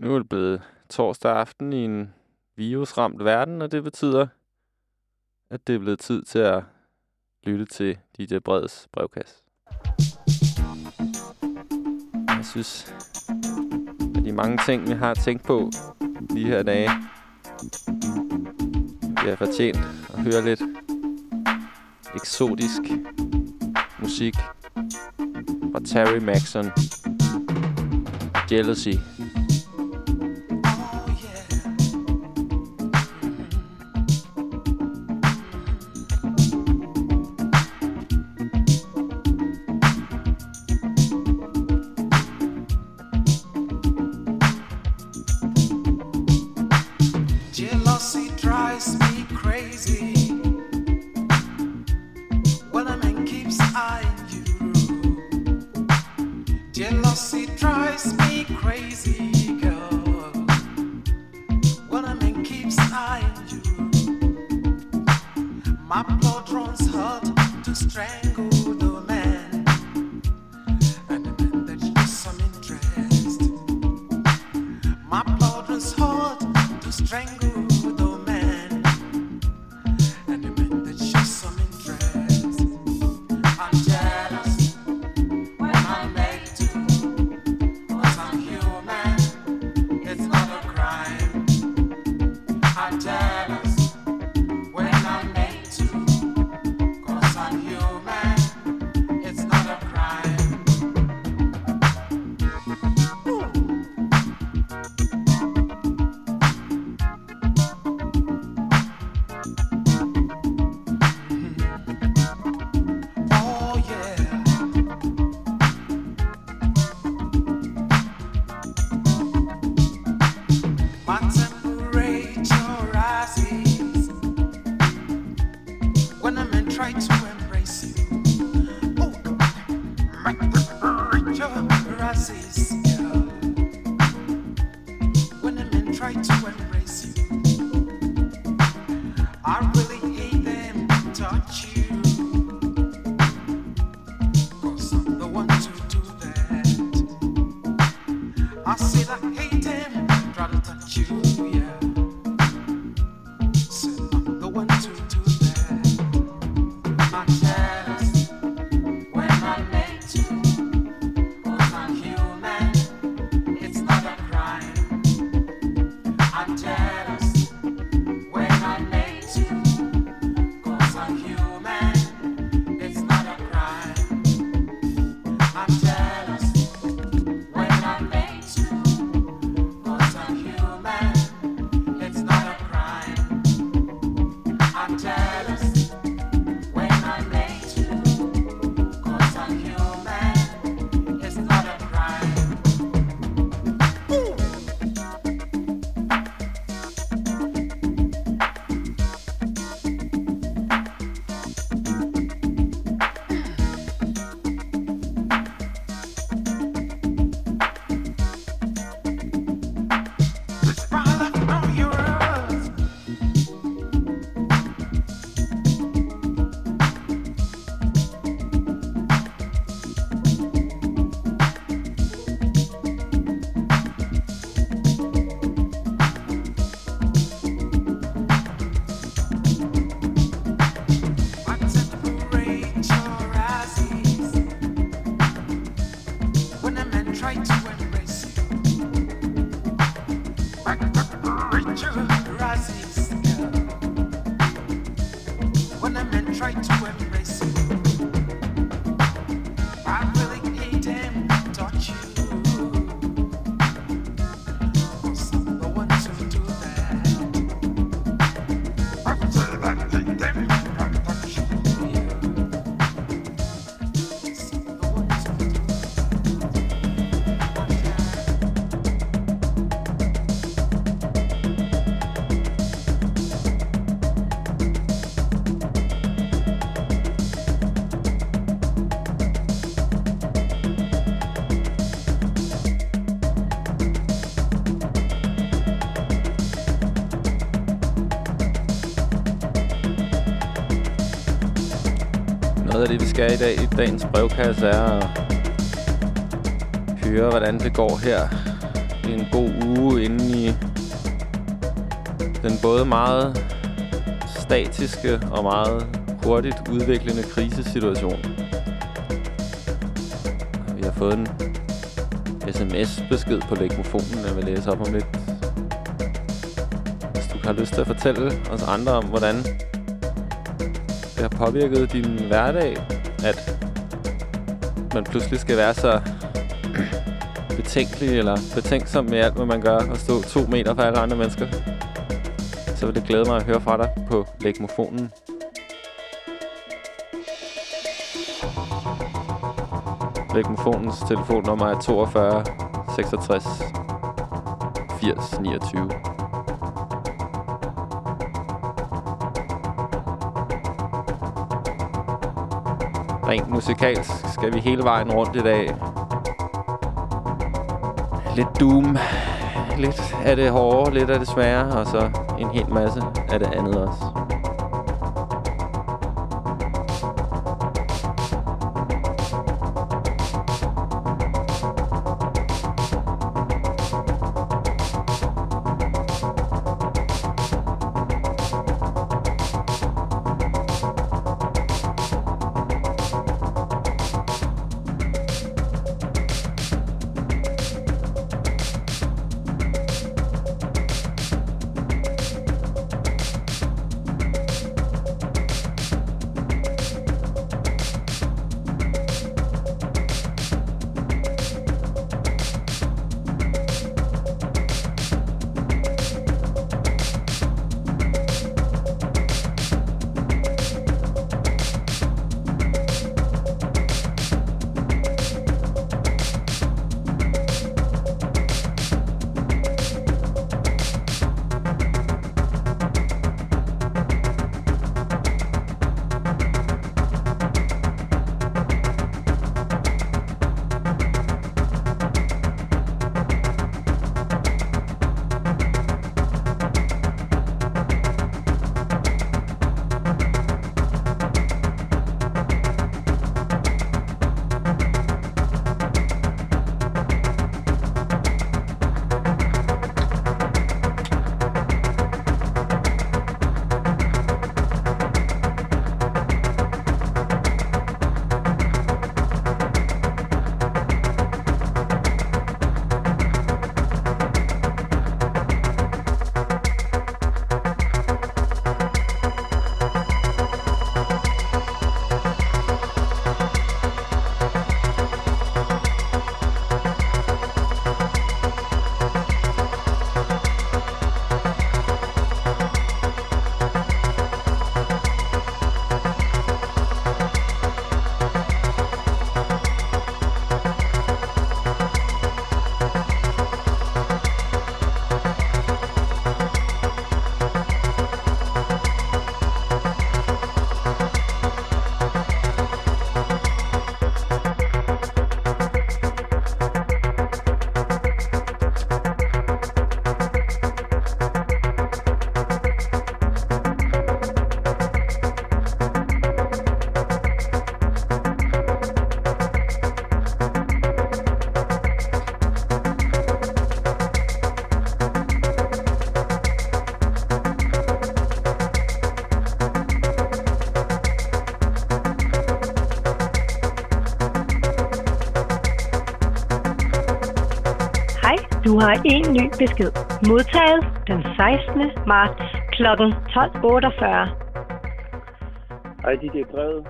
Nu er det blevet torsdag aften i en virusramt verden, og det betyder, at det er blevet tid til at lytte til DJ Breds brevkasse. Jeg synes, at de mange ting, vi har tænkt på lige her dage, vi har fortjent at høre lidt eksotisk musik fra Terry Maxon. Jealousy. trite. skal i dag i dagens brevkasse er at høre, hvordan det går her. i en god uge inde i den både meget statiske og meget hurtigt udviklende krisesituation. Vi har fået en sms-besked på legmofonen, jeg vil læse op om lidt. Hvis du har lyst til at fortælle os andre om, hvordan det har påvirket din hverdag, at man pludselig skal være så betænkelig eller betænksom med alt, hvad man gør, og stå to meter fra alle andre mennesker, så vil det glæde mig at høre fra dig på legmofonen. Legmofonens telefonnummer er 42 66 80 29. musikalsk skal vi hele vejen rundt i dag. Lidt doom, lidt af det hårde, lidt af det svære, og så en hel masse af det andet også. Har en ny besked. Modtaget den 16. marts kl. 12.48. Hej, det er brevet.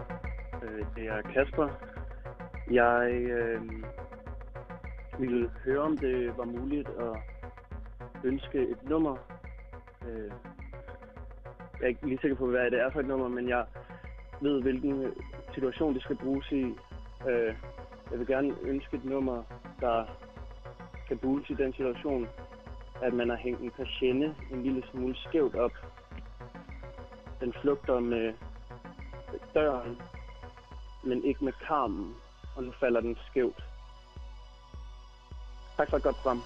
Øh, det er Kasper. Jeg øh, ville høre, om det var muligt at ønske et nummer. Øh, jeg er ikke lige sikker på, hvad det er for et nummer, men jeg ved, hvilken situation det skal bruges i. Øh, jeg vil gerne ønske et nummer, der kan bruges i den situation, at man har hængt en patiente en lille smule skævt op. Den flugter med døren, men ikke med karmen, og nu falder den skævt. Tak for et godt program.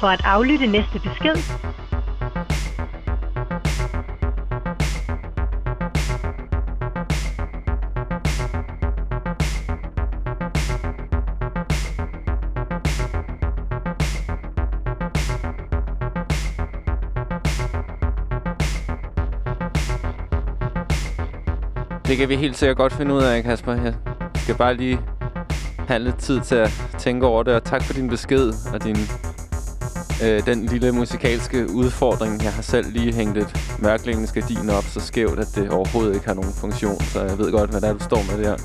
For at aflytte næste besked, Det kan vi helt sikkert godt finde ud af, Kasper. Jeg skal bare lige have lidt tid til at tænke over det. Og tak for din besked og din, øh, den lille musikalske udfordring. Jeg har selv lige hængt et mørklægningsgardin op så skævt, at det overhovedet ikke har nogen funktion. Så jeg ved godt, hvad der er, du står med der.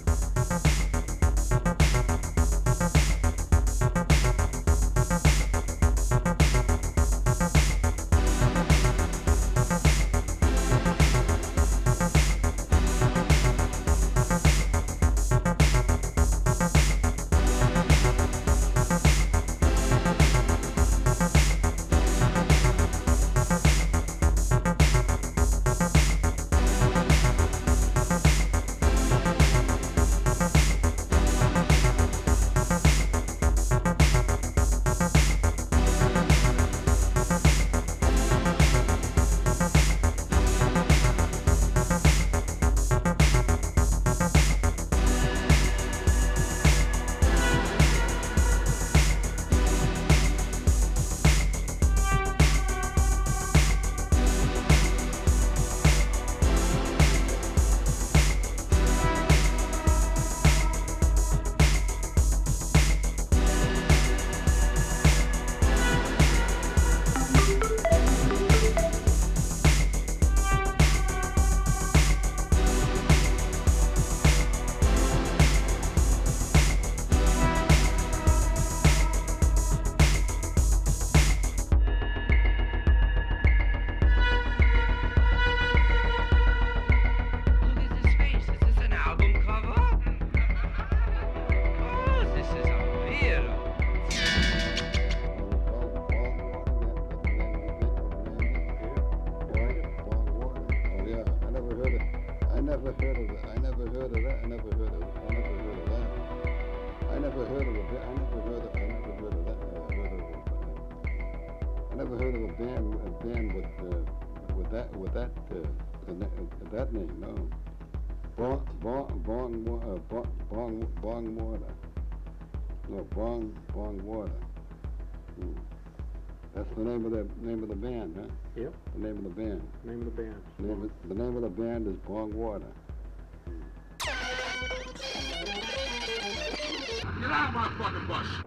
Of the band. The name of, the name of the band is Bong Water.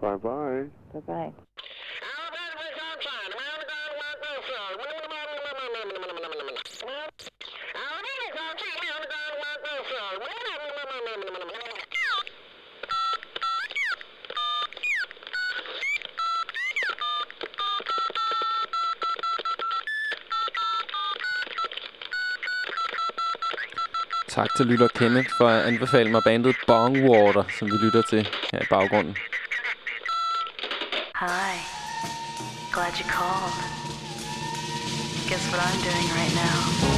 Bye bye. Bye-bye. Tak til lytter Kenneth for at anbefale mig bandet Bongwater, som vi lytter til her i baggrunden. Hi. Glad you called. Guess what I'm doing right now?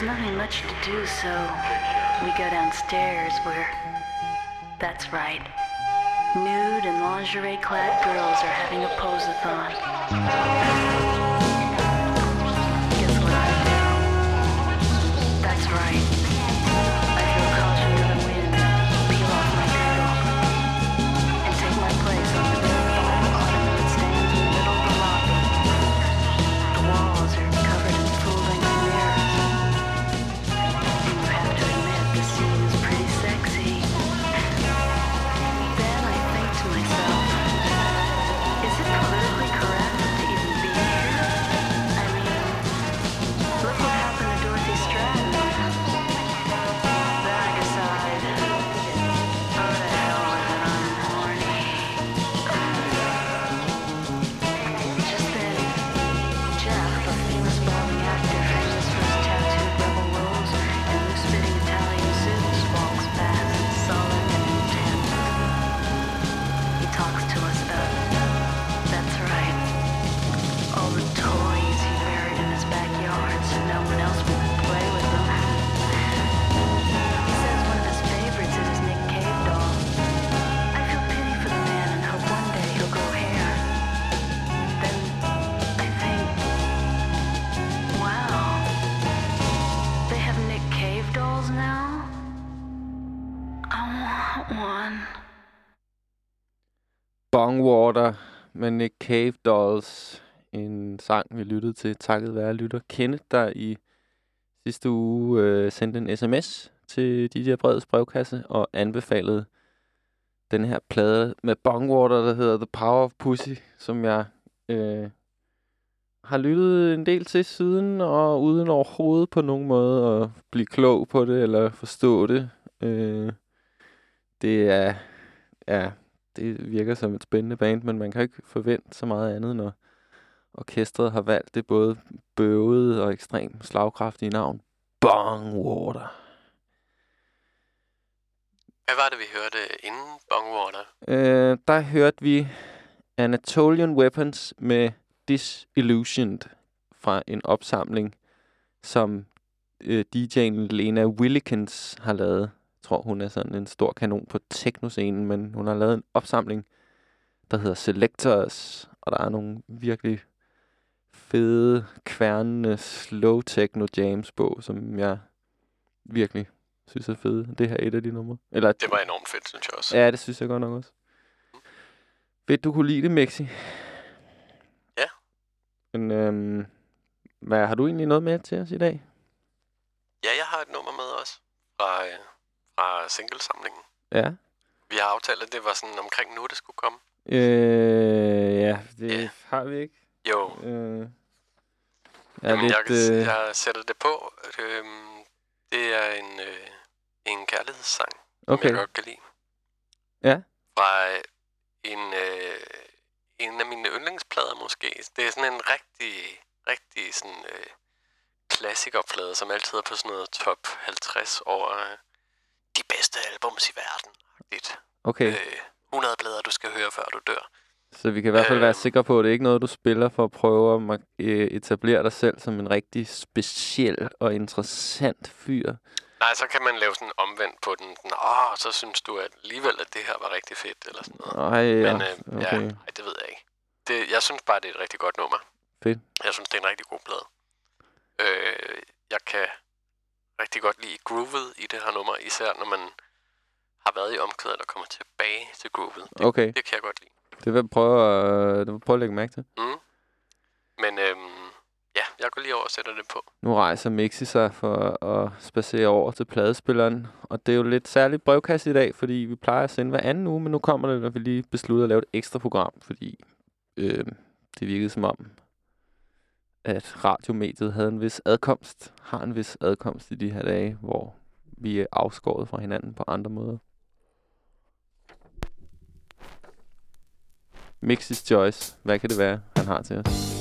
There's nothing much to do, so we go downstairs where, that's right, Nude and lingerie clad girls are having a pose-a-thon. Guess what I do? That's right. Bongwater med Nick Cave Dolls. En sang, vi lyttede til takket være lytter Kenneth, der i sidste uge øh, sendte en sms til DJ Breds brevkasse og anbefalede den her plade med Bongwater, der hedder The Power of Pussy, som jeg øh, har lyttet en del til siden, og uden overhovedet på nogen måde at blive klog på det eller forstå det. Øh, det er, ja, det virker som et spændende band, men man kan ikke forvente så meget andet, når orkestret har valgt det både bøvede og ekstremt slagkraftige navn. Bongwater. Hvad var det, vi hørte inden Bongwater? Øh, der hørte vi Anatolian Weapons med Disillusioned fra en opsamling, som øh, DJ'en Lena Willikens har lavet. Jeg tror, hun er sådan en stor kanon på teknoscenen, men hun har lavet en opsamling, der hedder Selectors, og der er nogle virkelig fede, kværnende slow techno jams på, som jeg virkelig synes er fede. Det her er et af de numre. Eller, Det var enormt fedt, synes jeg også. Ja, det synes jeg godt nok også. Fedt, du kunne lide det, Mexi. Ja. Men øhm, hvad, har du egentlig noget med til os i dag? Ja, jeg har et nummer med også fra, øh, fra singlesamlingen. Ja. Vi har aftalt, at det var sådan omkring nu, det skulle komme. Øh, ja, det Ja. har vi ikke. Jo, Øh, jeg Jamen, lidt... jeg, øh, jeg sætter det på. Øhm, det er en, øh, en kærlighedssang, som okay, jeg godt kan lide. Ja. Fra øh, en, øh, en af mine yndlingsplader måske. Det er sådan en rigtig, rigtig sådan, øh, klassikerplade, som altid er på sådan noget top 50 over øh, de bedste albums i verden. Okay. Øh, 100 plader, du skal høre, før du dør. Så vi kan i hvert fald være øhm. sikre på, at det er ikke noget, du spiller for at prøve at øh, etablere dig selv som en rigtig speciel og interessant fyr. Nej, så kan man lave sådan omvendt på den. Sådan, Åh, så synes du at alligevel, at det her var rigtig fedt, eller sådan noget. Ej, ja, Men øh, okay. ja, ej, det ved jeg ikke. Det, jeg synes bare, det er et rigtig godt nummer. Fedt. Jeg synes, det er en rigtig god plade. Øh, jeg kan rigtig godt lide groovet i det her nummer, især når man har været i omkvædet og kommer tilbage til groovet. Det, Okay, det kan jeg godt lide. det vil jeg prøve at, det vil prøve at lægge mærke til. Mm. Men øhm, ja, jeg går lige over og sætter det på. Nu rejser Mixi sig for at spacere over til pladespilleren. Og det er jo lidt særligt brevkast i dag, fordi vi plejer at sende hver anden uge, men nu kommer det, når vi lige beslutter at lave et ekstra program, fordi øh, det virkede som om, at radiomediet havde en vis adkomst, har en vis adkomst i de her dage, hvor vi er afskåret fra hinanden på andre måder. Mixis Choice. Hvad kan det være, han har til os?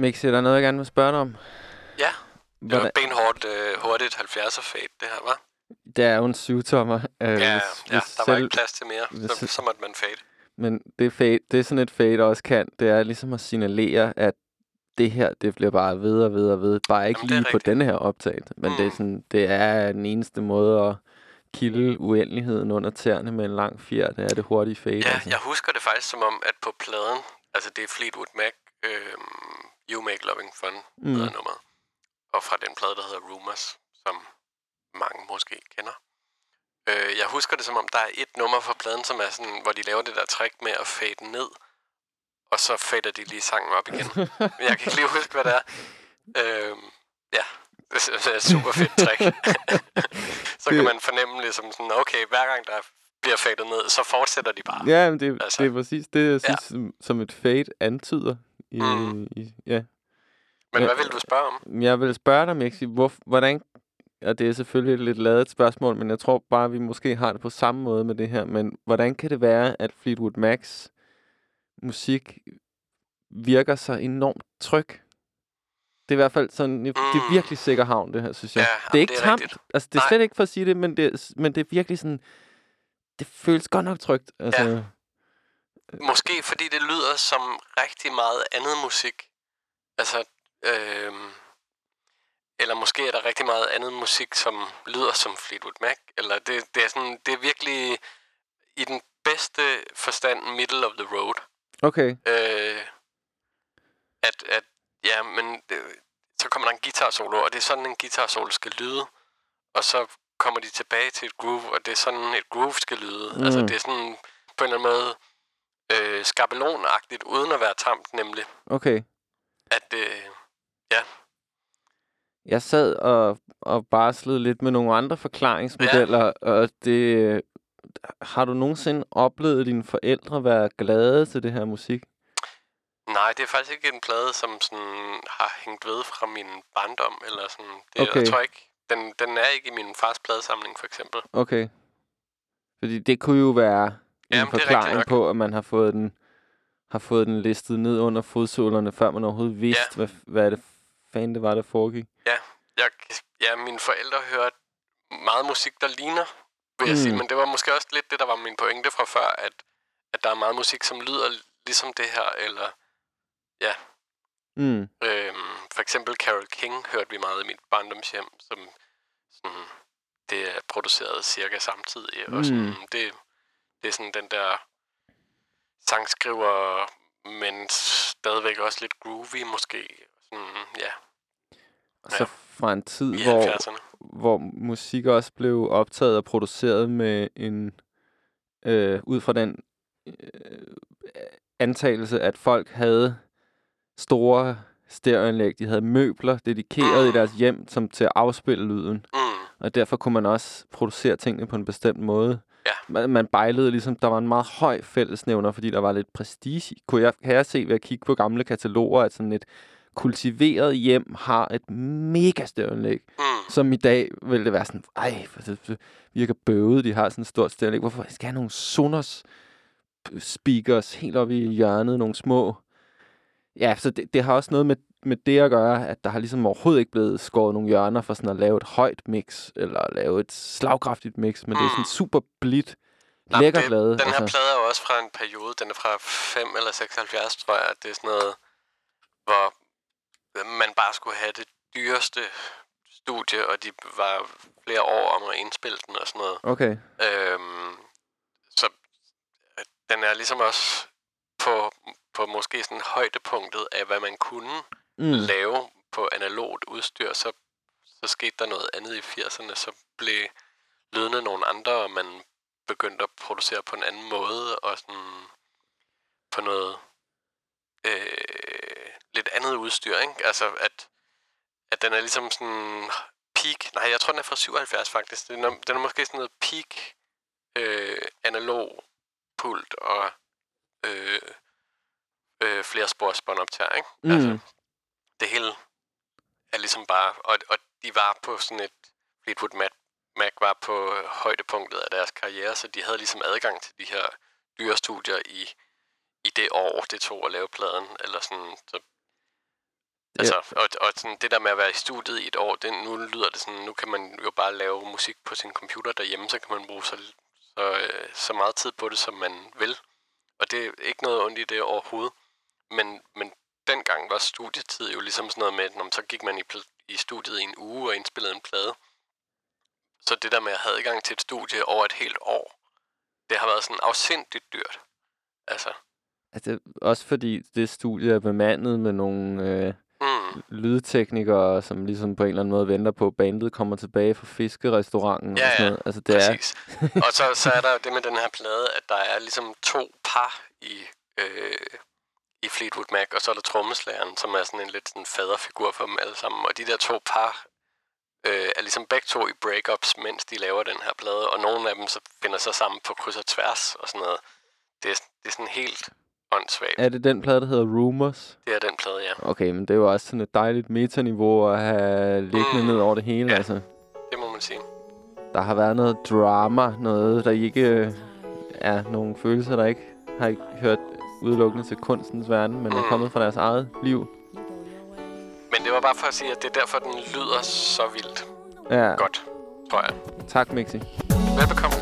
Mixi, er der noget, jeg gerne vil spørge dig om? Ja, det var Hvordan, benhårdt øh, hurtigt 70'er fade, det her, var. det er jo en syvtommer. Øh, Ja, hvis- ja, hvis der var ikke plads til mere, hvis- så, så måtte man fade. Men det, fade, det er sådan et fade også kan, det er ligesom at signalere, at det her, det bliver bare ved og ved og ved. Bare ikke Jamen, er lige på denne her optagelse, men mm. det, er Mm. sådan, det er den eneste måde at kilde uendeligheden under tæerne med en lang fjer. Det er det hurtige fade. Ja, altså. jeg husker det faktisk som om, at på pladen, altså det er Fleetwood Mac, øh, You Make Loving Fun, Mm. hedder nummeret. Og fra den plade, der hedder Rumors, som mange måske kender. Øh, jeg husker det som om, der er et nummer fra pladen, som er sådan, hvor de laver det der trick med at fade ned, og så fader de lige sangen op igen. Men jeg kan ikke lige huske, hvad det er. Øh, ja, det er- et super fedt trick. så kan man fornemme ligesom sådan, okay, hver gang der bliver fadet ned, så fortsætter de bare. Ja, men det, altså, det er præcis det, jeg Ja. synes, som, som et fade antyder. I, Mm. i, ja. Men Ja. hvad vil du spørge om? Jeg vil spørge dig, Mixi, hvor, hvordan... Og det er selvfølgelig et lidt ladet spørgsmål, men jeg tror bare, vi måske har det på samme måde med det her. Men hvordan kan det være, at Fleetwood Macs musik virker så enormt tryg? Det er i hvert fald sådan, det er Mm. virkelig sikker havn, det her, synes jeg. Ja, det er ikke det er tamt. rigtigt. Altså, det er Nej. slet ikke for at sige det, men det, men det er virkelig sådan... Det føles godt nok trygt. Altså, Ja. Måske fordi det lyder som rigtig meget andet musik. Altså, øh, eller måske er der rigtig meget andet musik, som lyder som Fleetwood Mac. Eller det, det, er sådan, det er virkelig i den bedste forstand middle of the road. Okay. Øh, at, at, ja, men det, så kommer der en guitar solo, og det er sådan, en guitar solo skal lyde. Og så kommer de tilbage til et groove, og det er sådan, et groove skal lyde. Mm. Altså, Mm. det er sådan på en eller anden måde øh, skabelonagtigt, uden at være tamt, nemlig. Okay. At, øh, ja, Jeg sad og, og barslede lidt med nogle andre forklaringsmodeller, ja. og det... Har du nogensinde oplevet dine forældre være glade til det her musik? nej, det er faktisk ikke en plade, som sådan har hængt ved fra min barndom, eller sådan. Det, Okay. Jeg tror ikke, den, den er ikke i min fars pladesamling, for eksempel. Okay. Fordi det kunne jo være Jamen, rigtigt forklaring på, at man har fået den har fået den listet ned under fodsålerne, før man overhovedet vidste, Ja. hvad, hvad det fanden det var, der foregik. Ja, jeg, ja, mine forældre hørte meget musik, der ligner, vil jeg Mm. sige. Men det var måske også lidt det, der var min pointe fra før, at, at der er meget musik, som lyder ligesom det her, eller ja, Mm. øhm, for eksempel Carole King hørte vi meget i mit barndomshjem, som sådan, det er produceret cirka samtidig, og sådan, Mm. det, det er sådan den der sangskriver, men stadigvæk også lidt groovy måske, sådan, ja, Og så fra en tid, hvor, 70'erne. hvor musik også blev optaget og produceret med en øh, ud fra den øh, antagelse, at folk havde store stereoanlæg, de havde møbler dedikeret i deres hjem som til at afspille lyden. Mm. Og derfor kunne man også producere tingene på en bestemt måde. Ja. Man, man bejlede ligesom, der var en meget høj fællesnævner, fordi der var lidt prestige. Kunne jeg, kan jeg se ved at kigge på gamle kataloger, at sådan et kultiveret hjem har et mega stereoanlæg, Mm. som i dag vil det være sådan, ej, for det virker bøvet, de har sådan et stort stereoanlæg. Hvorfor skal jeg have nogle Sonos speakers helt oppe i hjørnet, nogle små... Ja, så det, det har også noget med, med det at gøre, at der har ligesom overhovedet ikke blevet skåret nogle hjørner for sådan at lave et højt mix, eller lave et slagkraftigt mix, men mm. det er sådan super blidt, lækker glade. Den her plade er også fra en periode, den er fra 5 eller 76, tror jeg. Det er sådan noget, hvor man bare skulle have det dyreste studie, og de var flere år om at indspille den og sådan noget. Okay. Øhm, så den er ligesom også på, på måske sådan højdepunktet af, hvad man kunne Mm. lave på analogt udstyr, så, så skete der noget andet i 80'erne, så blev lydene nogle andre, og man begyndte at producere på en anden måde, og sådan på noget øh, lidt andet udstyr, ikke? Altså, at, at den er ligesom sådan peak, nej, jeg tror, den er fra 77 faktisk, den er, den er måske sådan noget peak øh, analog pult og øh, øh, flere spors båndoptager, ikke? Mm. Altså, det hele er ligesom bare, og, og de var på sådan et, Fleetwood Mac, Mac var på øh, højdepunktet af deres karriere, så de havde ligesom adgang til de her dyre studier i, i det år, det tog at lave pladen, eller sådan, så Altså, og, og sådan det der med at være i studiet i et år, det, nu lyder det sådan, nu kan man jo bare lave musik på sin computer derhjemme, så kan man bruge så, så, øh, så meget tid på det, som man vil. Og det er ikke noget ondt i det overhovedet. Men, men dengang var studietid jo ligesom sådan noget med, at så gik man i, i studiet i en uge og indspillede en plade. Så det der med at have adgang til et studie over et helt år, det har været sådan afsindigt dyrt. Altså, Altså, også fordi det studie er bemandet med nogle øh, mm, lydteknikere, som ligesom på en eller anden måde venter på, at bandet kommer tilbage fra fiskerestauranten Ja, og sådan noget. Altså, det præcis. og så, så er der jo det med den her plade, at der er ligesom to par i, øh, i Fleetwood Mac, og så er der trommeslageren, som er sådan en lidt sådan faderfigur for dem alle sammen. Og de der to par øh, er ligesom begge to i breakups, mens de laver den her plade, og nogle af dem så finder sig sammen på kryds og tværs og sådan noget. Det er, det er sådan helt åndssvagt. er det den plade, der hedder Rumors? Det er den plade, ja. Okay, men det er jo også sådan et dejligt metaniveau at have liggende Mm. ned over det hele. Ja. Altså, Det må man sige. der har været noget drama, noget, der ikke øh, er nogle følelser, der ikke har ikke hørt udelukkende til kunstens verden, men er Mm. kommet fra deres eget liv. Men det var bare for at sige, at det er derfor, den lyder så vildt Ja, godt, tror jeg. tak Mixi. Velbekomme.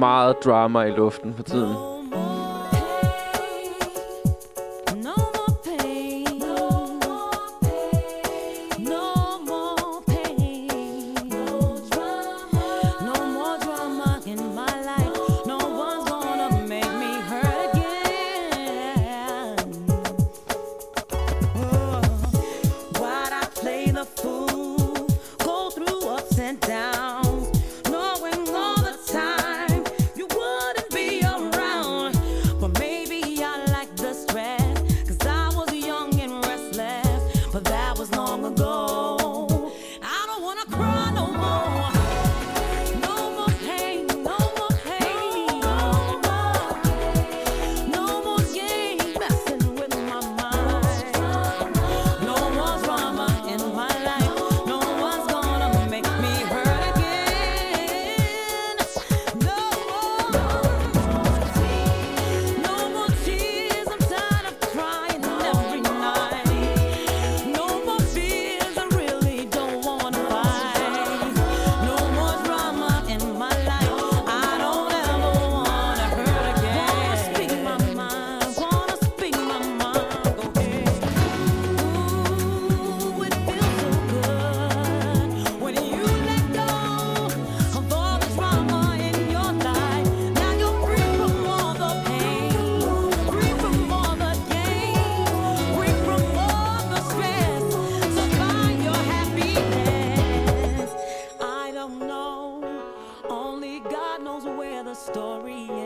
Meget drama i luften for tiden. story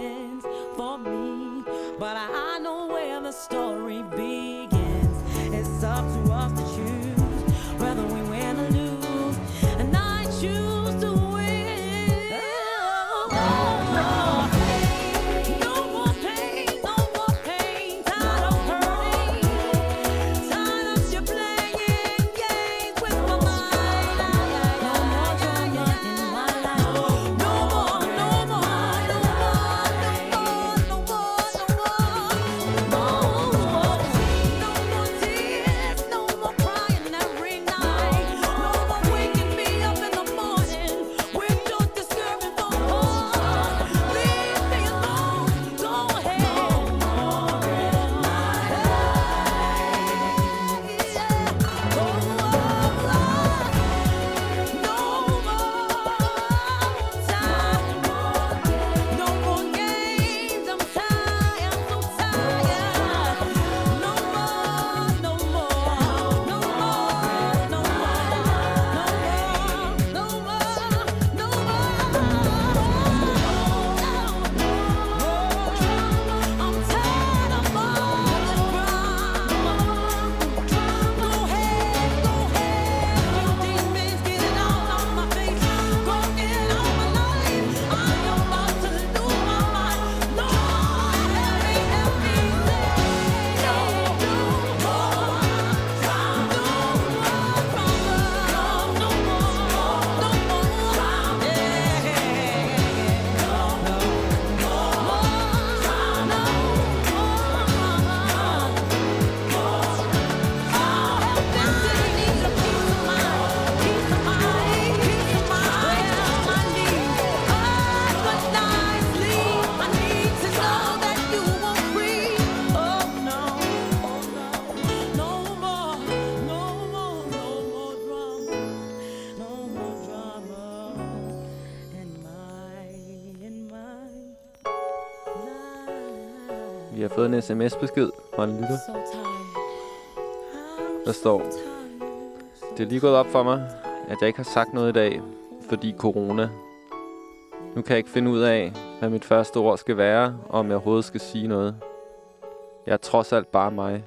en sms-besked fra en lytter. Der står, det er lige gået op for mig, at jeg ikke har sagt noget i dag, fordi corona. Nu kan jeg ikke finde ud af, hvad mit første ord skal være, og om jeg overhovedet skal sige noget. Jeg er trods alt bare mig.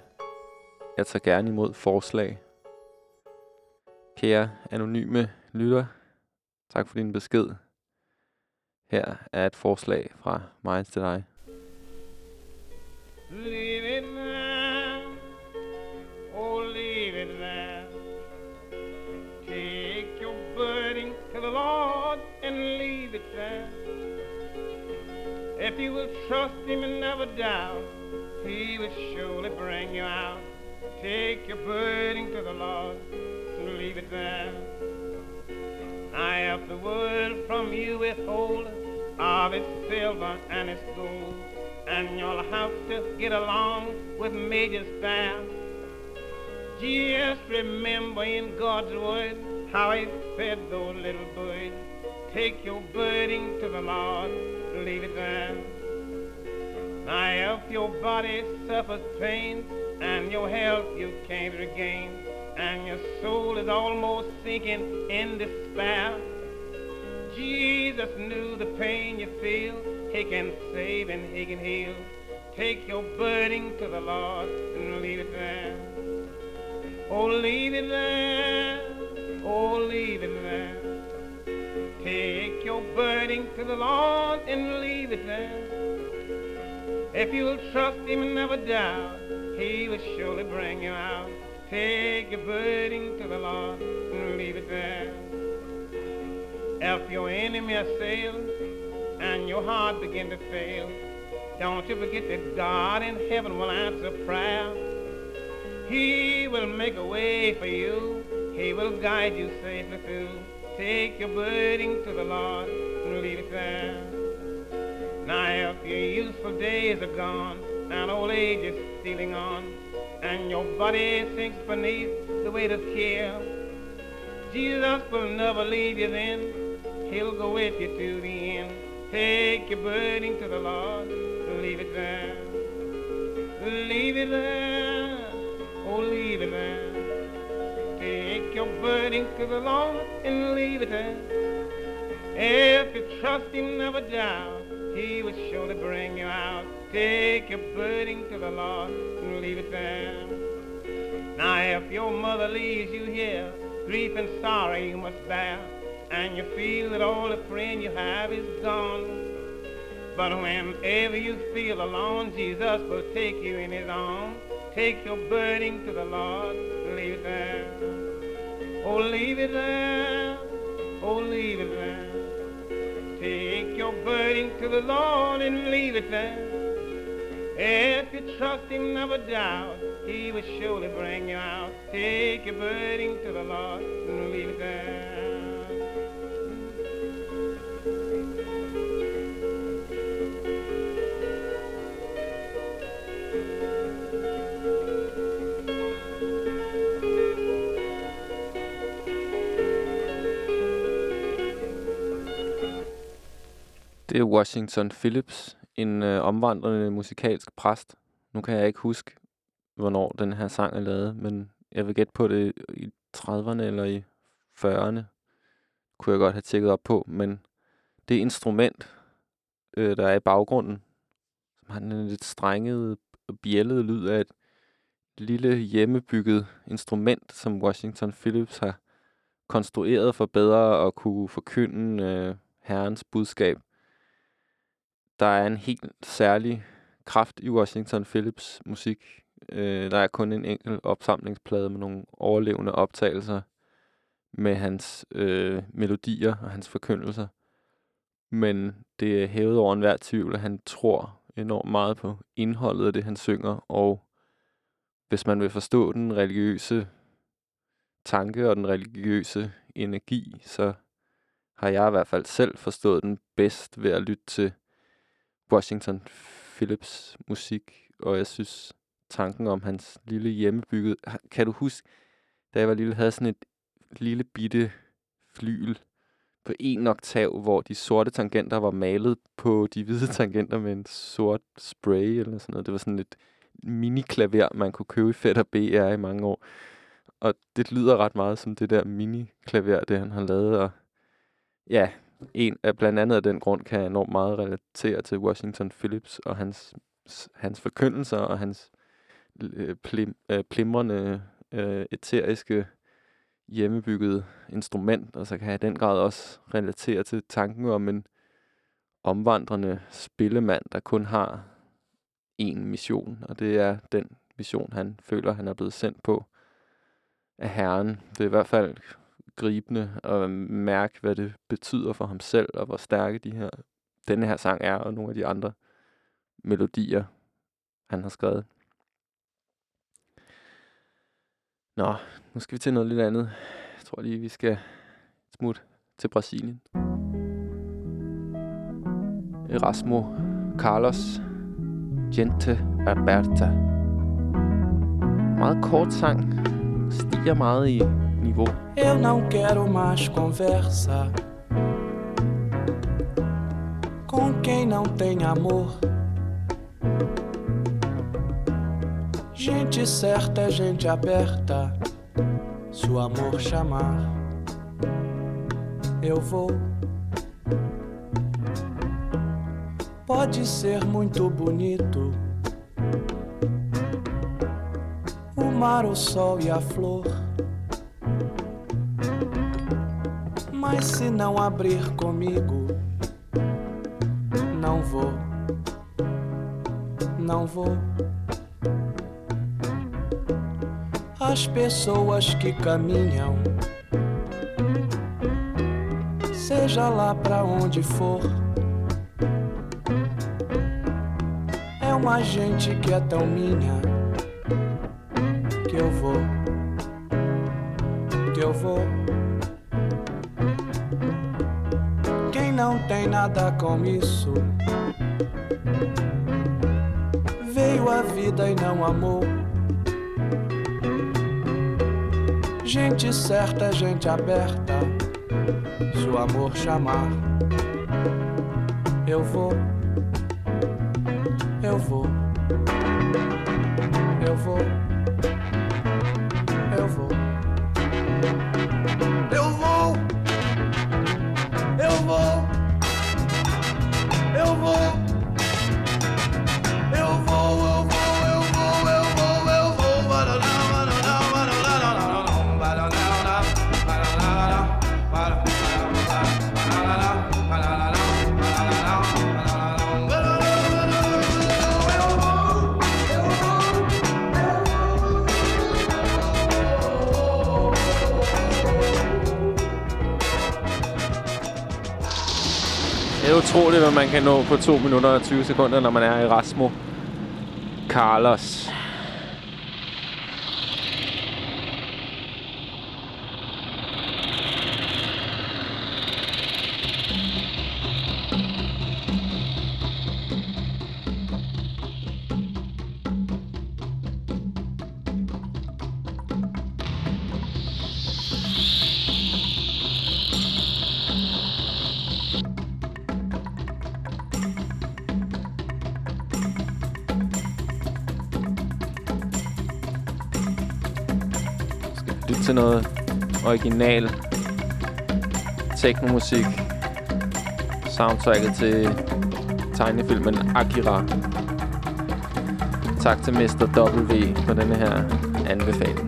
Jeg tager gerne imod forslag. Kære anonyme lytter, tak for din besked. Her er et forslag fra mig til dig. Leave it there. Oh, leave it there. Take your burden to the Lord and leave it there. If you will trust Him and never doubt, He will surely bring you out. Take your burden to the Lord and leave it there. I have the world from you withhold of its silver and its gold, and you'll have to get along with majors there. Just remember in God's word how He fed those little birds. Take your burden to the Lord, leave it there. Now, if your body suffers pain and your health you can't regain, and your soul is almost sinking in despair, Jesus knew the pain you feel. He can save and He can heal. Take your burden to the Lord and leave it there. Oh, leave it there. Oh, leave it there. Take your burden to the Lord and leave it there. If you'll trust Him and never doubt, He will surely bring you out. Take your burden to the Lord and leave it there. If your enemy assails your heart begin to fail, don't you forget that God in heaven will answer prayer. He will make a way for you. He will guide you safely through. Take your burden to the Lord and leave it there. Now if your useful days are gone and old age is stealing on, and your body sinks beneath the weight of care, Jesus will never leave you then. He'll go with you to the end. Take your burden to the Lord, and leave it there. Leave it there, oh leave it there. Take your burden to the Lord and leave it there. If you trust Him, never doubt, He will surely bring you out. Take your burden to the Lord and leave it there. Now, if your mother leaves you here, grief and sorrow you must bear, and you feel that all the friend you have is gone. But whenever you feel alone, Jesus will take you in His arms. Take your burden to the Lord, and leave it there. Oh, leave it there. Oh, leave it there. Take your burden to the Lord and leave it there. If you trust Him, never doubt, He will surely bring you out. Take your burden to the Lord and leave it there. Det er Washington Phillips, en øh, omvandrende musikalsk præst. Nu kan jeg ikke huske, hvornår den her sang er lavet, men jeg vil gætte på det i 30'erne eller i 40'erne. Kunne jeg godt have tjekket op på, men det instrument, øh, der er i baggrunden, som har en lidt strenget og bjællet lyd af et lille hjemmebygget instrument, som Washington Phillips har konstrueret for bedre at kunne forkynde øh, herrens budskab. Der er en helt særlig kraft i Washington Phillips musik. Øh, der er kun en enkelt opsamlingsplade med nogle overlevende optagelser med hans øh, melodier og hans forkyndelser. Men det er hævet over enhver tvivl, at han tror enormt meget på indholdet af det, han synger, og hvis man vil forstå den religiøse tanke og den religiøse energi, så har jeg i hvert fald selv forstået den bedst ved at lytte til Washington Phillips musik, og jeg synes tanken om hans lille hjemmebygget... Kan du huske, da jeg var lille, havde sådan et lille bitte flyl på en oktav, hvor de sorte tangenter var malet på de hvide tangenter med en sort spray eller sådan noget. Det var sådan et mini-klaver, man kunne købe i og BR i mange år. Og det lyder ret meget som det der mini-klaver, det han har lavet. Og ja, en af blandt andet af den grund kan jeg enormt meget relatere til Washington Phillips og hans, hans forkyndelser og hans øh, plim, øh, plimrende øh, eteriske hjemmebyggede instrument, og så kan jeg i den grad også relatere til tanken om en omvandrende spillemand, der kun har én mission, og det er den mission, han føler, han er blevet sendt på af Herren. Det er i hvert fald gribende at mærke, hvad det betyder for ham selv, og hvor stærke de her, denne her sang er, og nogle af de andre melodier, han har skrevet. Nå, nu skal vi til noget lidt andet. Jeg tror lige, vi skal smutte til Brasilien. Erasmo Carlos Gente Aberta. Meget kort sang. Stiger meget i Eu não quero mais conversa com quem não tem amor. Gente certa é gente aberta. Se o amor chamar, eu vou. Pode ser muito bonito o mar, o sol e a flor. Mas se não abrir comigo, não vou, não vou. As pessoas que caminham, seja lá pra onde for, é uma gente que é tão minha nada com isso veio a vida e não amou. Gente certa é gente aberta. Se o amor chamar, eu vou, kan nå på 2 minutter og 20 sekunder, når man er i Rasmus Carlos. Original teknomusik. Soundtracket til tegnefilmen Akira. Tak til Mr. W for denne her anbefaling.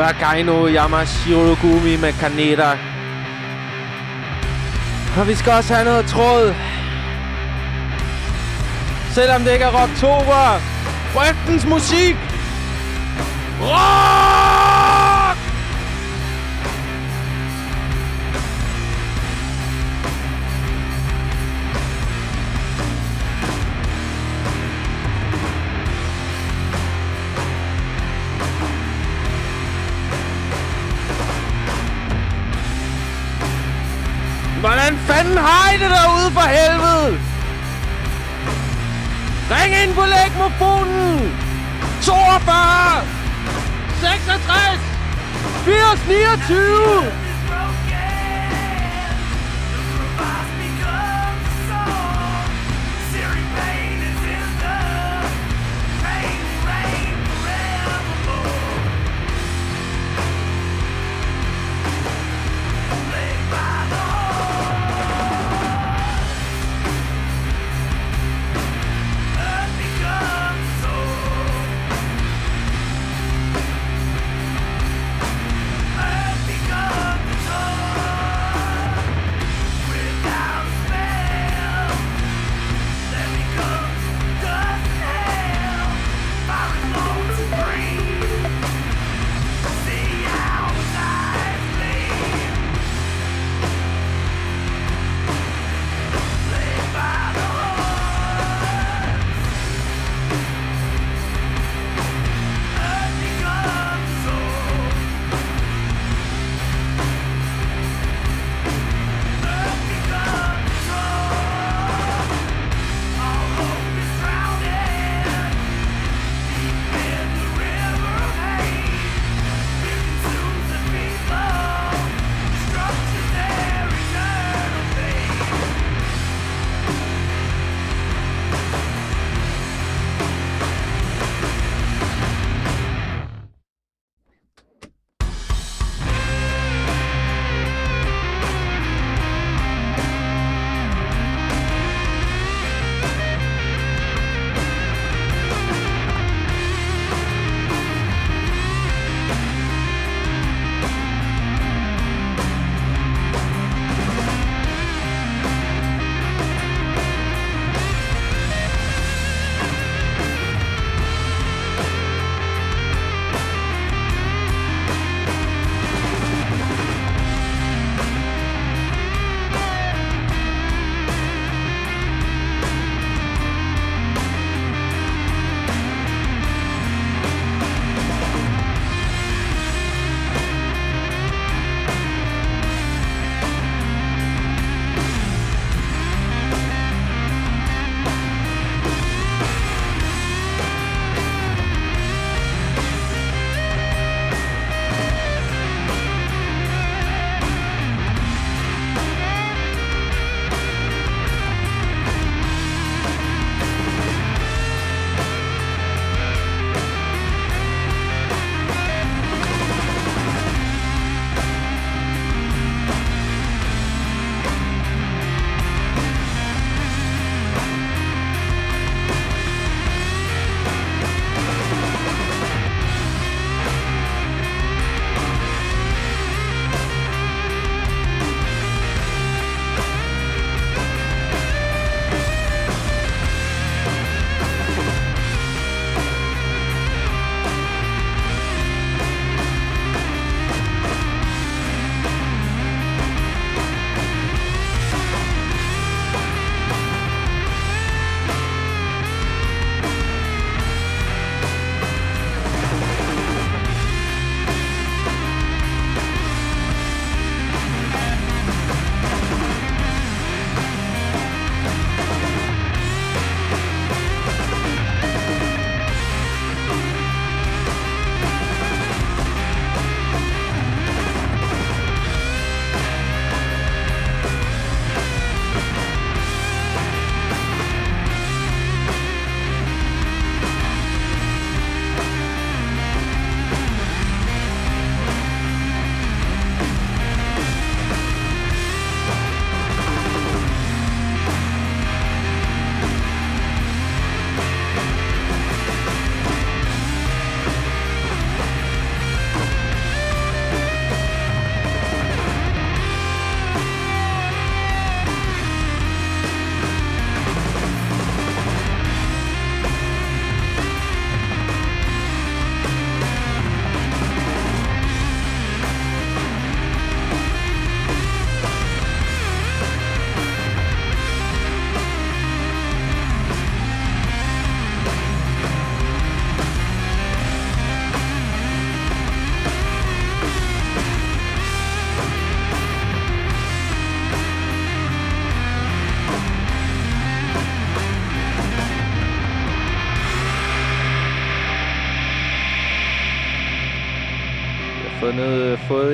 Det Gaino Yamashiro Gumi med Kaneda. Og vi skal også have noget tråd. Selvom det ikke er oktober. Frygtens musik. Rock! Fanden har I det derude for helvede? Ring ind på lægmofonen! 42! 66! 80, 29!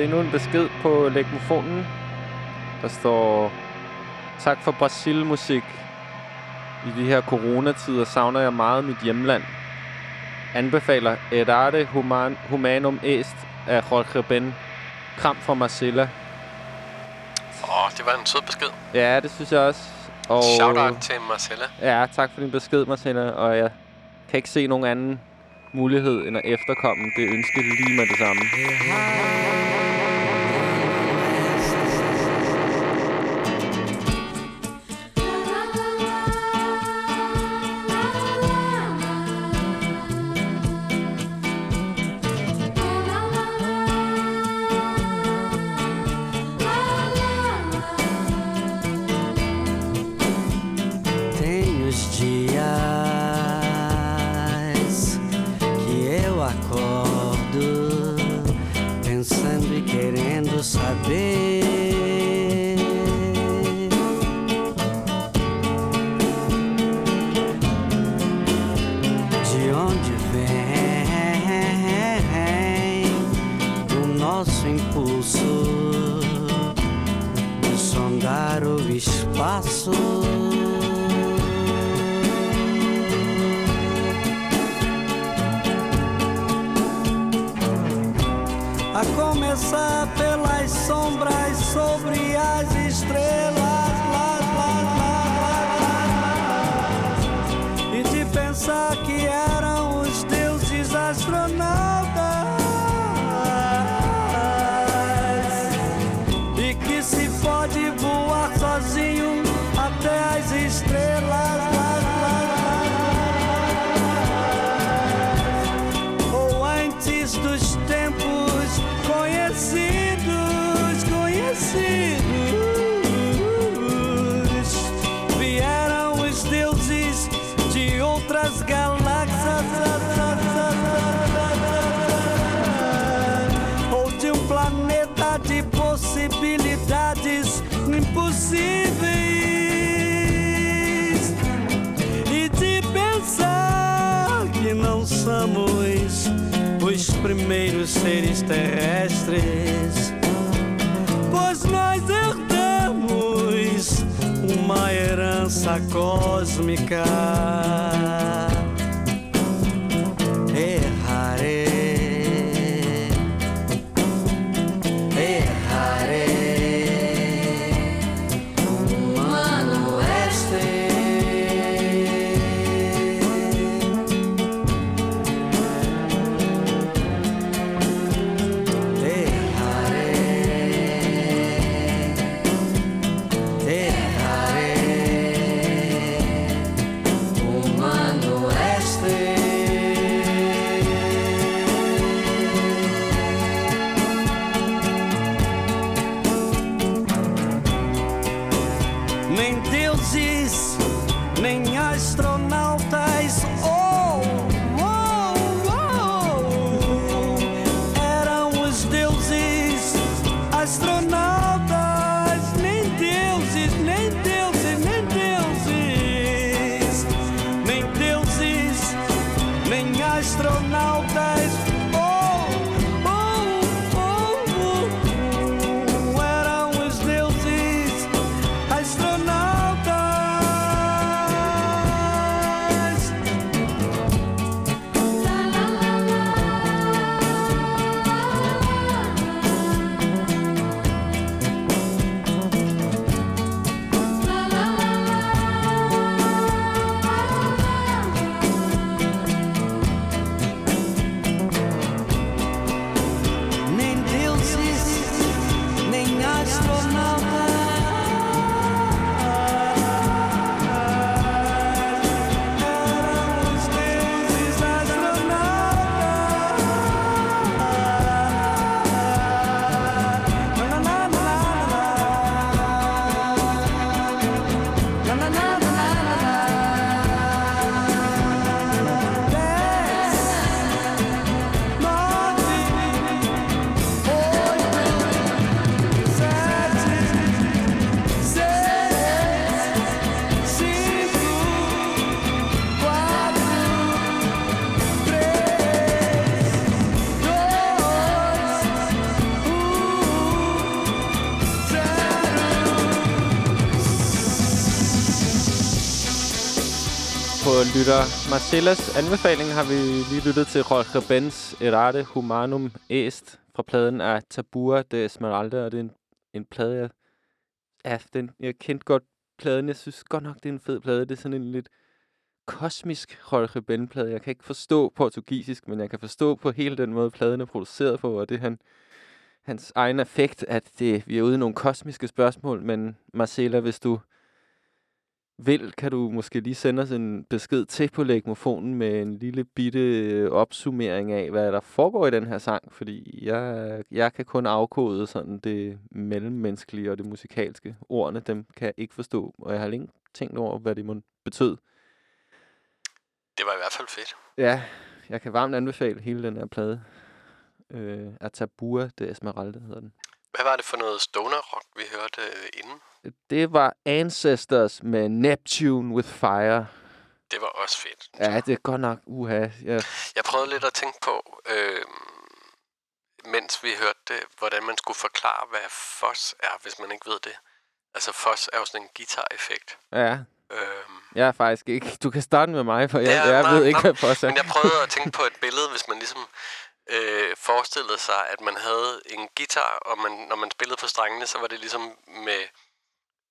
Endnu en besked på legmofonen. Der står, tak for Brasil-musik. I de her coronatider savner jeg meget mit hjemland. Anbefaler Errare Human, Humanum Est af Jorge Ben. Kram fra Marcella. Åh, oh, det var en sød besked. Ja, det synes jeg også. Og Shout-out til Marcella. Ja, tak for din besked, Marcella. Og jeg kan ikke se nogen anden mulighed end at efterkomme det ønske lige med det samme. Tem Marcellas anbefaling har vi lige lyttet til Jorge Benz Errate Humanum Est fra pladen af Tabua de Esmeralda, og det er en, en plade, jeg, ja, den, jeg kendte godt pladen. Jeg synes godt nok, det er en fed plade. Det er sådan en lidt kosmisk Jorge Ben-plade. Jeg kan ikke forstå portugisisk, men jeg kan forstå på hele den måde, pladen er produceret på, og det er han, hans egen effekt, at det, vi er ude i nogle kosmiske spørgsmål, men Marcella, hvis du vil, kan du måske lige sende os en besked til på legmofonen med en lille bitte øh, opsummering af, hvad der foregår i den her sang, fordi jeg, jeg kan kun afkode sådan det mellemmenneskelige og det musikalske. Ordene, dem kan jeg ikke forstå, og jeg har ikke tænkt over, hvad det må betød. Det var i hvert fald fedt. Ja, jeg kan varmt anbefale hele den her plade. Øh, Atabua de Esmeralda hedder den. Hvad var det for noget stoner rock, vi hørte øh, inden? Det var Ancestors med Neptune with Fire. Det var også fedt. Ja, det er godt nok uha. Ja. Jeg prøvede lidt at tænke på, øh, mens vi hørte det, hvordan man skulle forklare, hvad fos er, hvis man ikke ved det. Altså fos er jo sådan en guitar-effekt. ja. Øhm, Jeg er faktisk ikke... Du kan starte med mig, for jeg, Ja, jeg nej, ved ikke, nej, hvad Foss er. Men jeg prøvede at tænke på et billede, hvis man ligesom øh, forestillede sig, at man havde en guitar, og man, når man spillede på strengene, så var det ligesom med,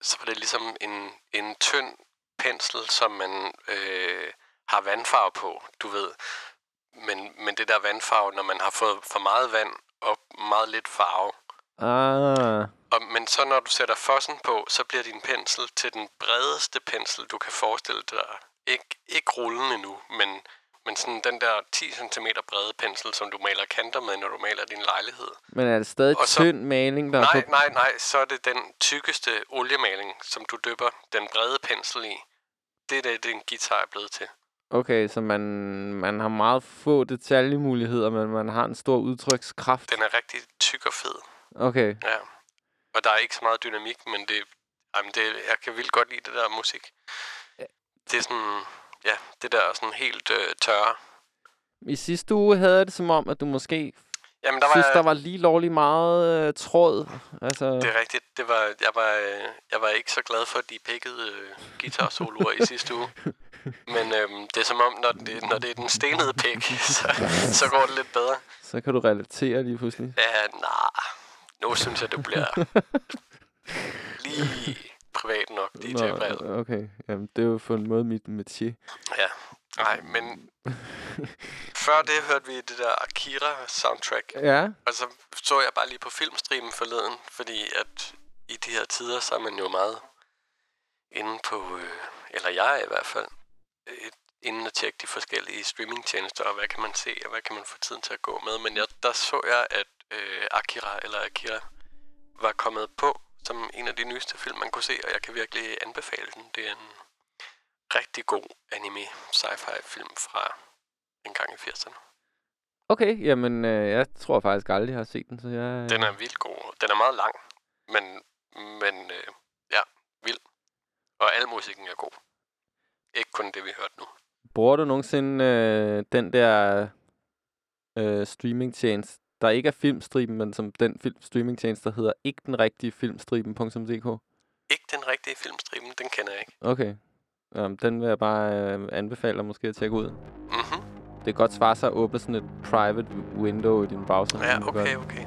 så var det ligesom en, en tynd pensel, som man øh, har vandfarve på, du ved. Men, men det der vandfarve, når man har fået for meget vand og meget lidt farve. Ah, Og, men så når du sætter fossen på, så bliver din pensel til den bredeste pensel, du kan forestille dig. Ikke, ikke rullende nu, men, men sådan den der 10 cm brede pensel, som du maler kanter med, når du maler din lejlighed. men er det stadig Og så- tynd maling, der er Nej, på... nej, nej, så er det den tykkeste oliemaling, som du dypper den brede pensel i. Det er det, den guitar er blevet til. Okay, så man, man har meget få detaljemuligheder, men man har en stor udtrykskraft. Den er rigtig tyk og fed. Okay, Ja. Og der er ikke så meget dynamik, men det, jamen det, jeg kan vildt godt lide det der musik. Det er sådan, ja, det der sådan helt øh, tørre. i sidste uge havde jeg det som om, at du måske Jamen, der var, synes, der var lige lovlig meget øh, tråd. Altså, Det er rigtigt. Det var, jeg, var, øh, jeg var ikke så glad for de pikkede øh, guitar-soloer i sidste uge. Men øhm, det er som om, når det, når det er den stenede pik, så, så går det lidt bedre. så kan du relatere lige pludselig. Ja, nej. Nu synes jeg, det bliver lige privat nok, DJ-brevet. Nå, okay. Jamen, det er jo på en måde mit métier. Ja, nej, men før det hørte vi det der Akira-soundtrack. Ja. Og så så jeg bare lige på filmstreamen forleden, fordi at i de her tider, så er man jo meget inde på, øh, eller jeg i hvert fald, øh, inden at tjekke de forskellige streamingtjenester, og hvad kan man se, og hvad kan man få tiden til at gå med. Men jeg, der så jeg, at øh, Akira, eller Akira, var kommet på som en af de nyeste film, man kunne se, og jeg kan virkelig anbefale den. Det er en rigtig god anime sci-fi film fra en gang i 80'erne. Okay, jamen, øh, jeg tror faktisk aldrig, jeg har set den, så jeg... Den er vildt god. Den er meget lang, men, men øh, ja, vild. Og al musikken er god. Ikke kun det, vi hørte nu. Bruger du nogensinde øh, den der øh, streamingtjeneste, der ikke er filmstriben, men som den film streamingtjeneste, der hedder ikke den rigtige filmstriben.dk? Ikke den rigtige filmstriben, den kender jeg ikke. Okay. Um, den vil jeg bare øh, anbefale dig måske at tjekke ud. Mhm. Det kan godt svare sig at åbne sådan et private window i din browser. Ja, okay, okay.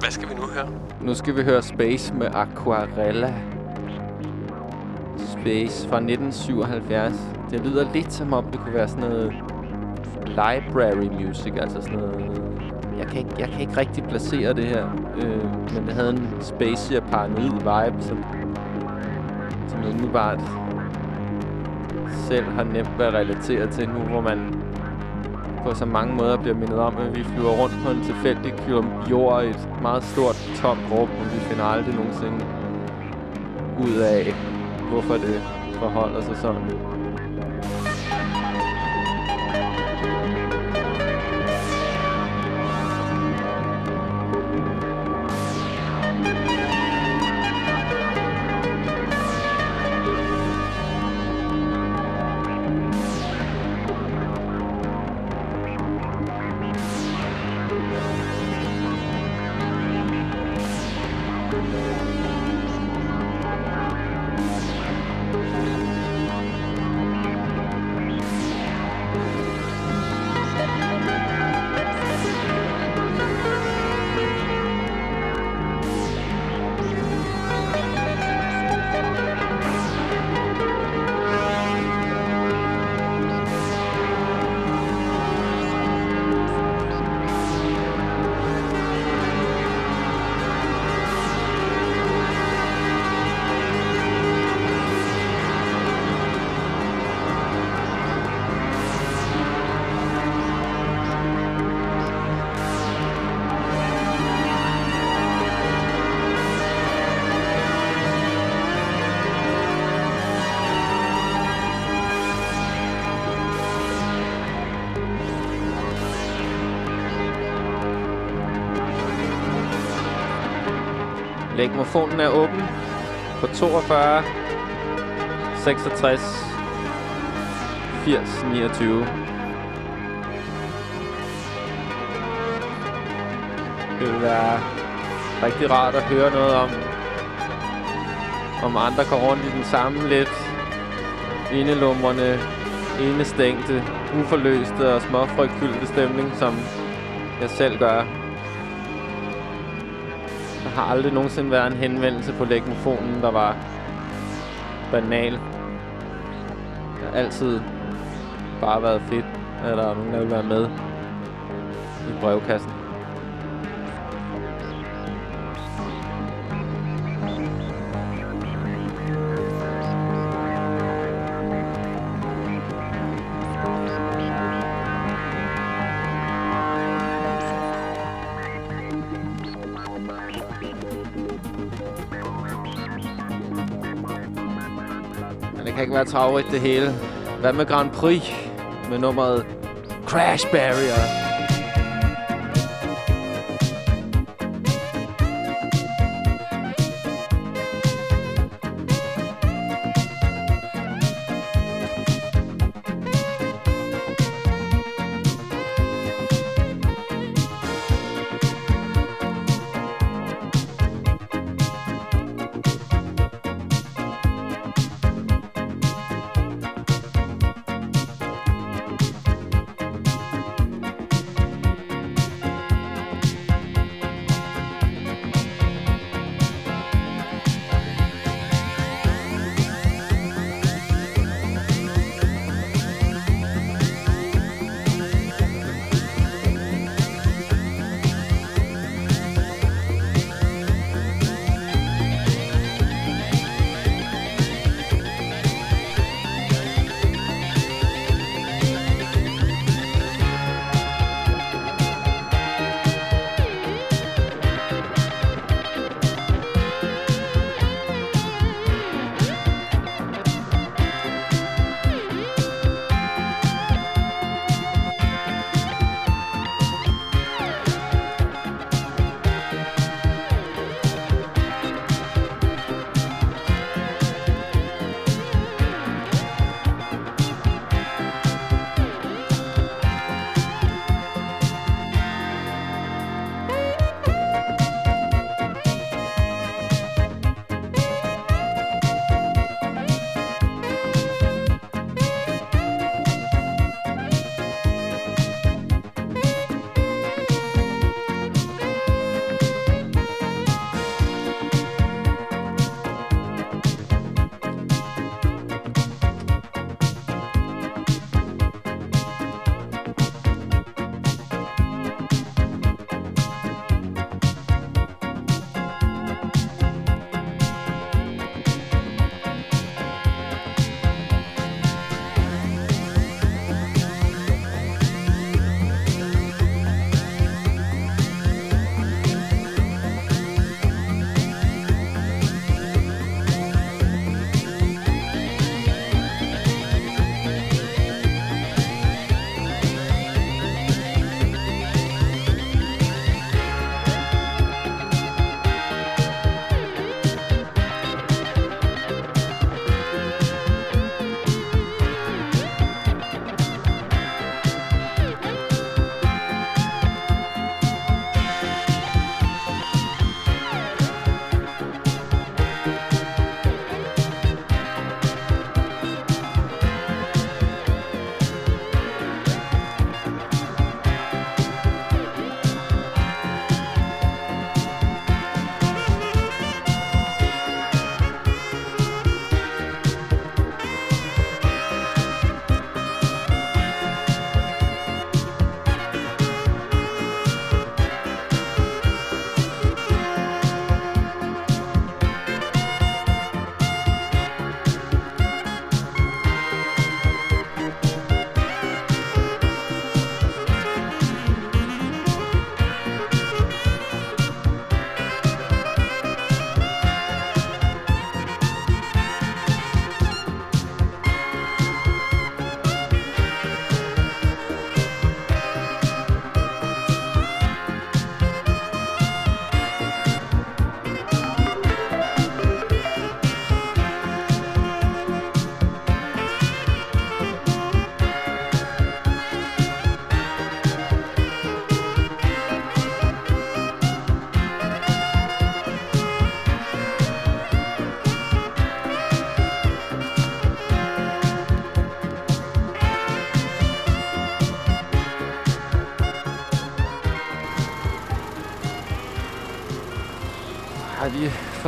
Hvad skal vi nu høre? Nu skal vi høre Space med Aquarella. Base fra 1977. Det lyder lidt som om, det kunne være sådan noget library music, altså sådan noget... Jeg kan ikke, jeg kan ikke rigtig placere det her, øh, men det havde en spacey og paranoid vibe, som, som jeg umiddelbart selv har nemt været at til nu, hvor man på så mange måder bliver mindet om, at vi flyver rundt på en tilfældig kilometer jord i et meget stort, tomt rum, og vi finder aldrig nogensinde ud af, hvorfor det forholder sig sådan. Lægmofonen er åben på 42 66 80 29. Det vil være rigtig rart at høre noget om, om andre går rundt i den samme lidt indelumrende, indestængte, uforløste og småfrygtfyldte stemning, som jeg selv gør. Har aldrig nogensinde været en henvendelse på lægmofonen, der var banal. Det har altid bare været fedt, at der er nogen, der vil være med i brevkassen. Kan ikke være travrigt det hele. Hvad med Grand Prix med nummeret Crash Barrier?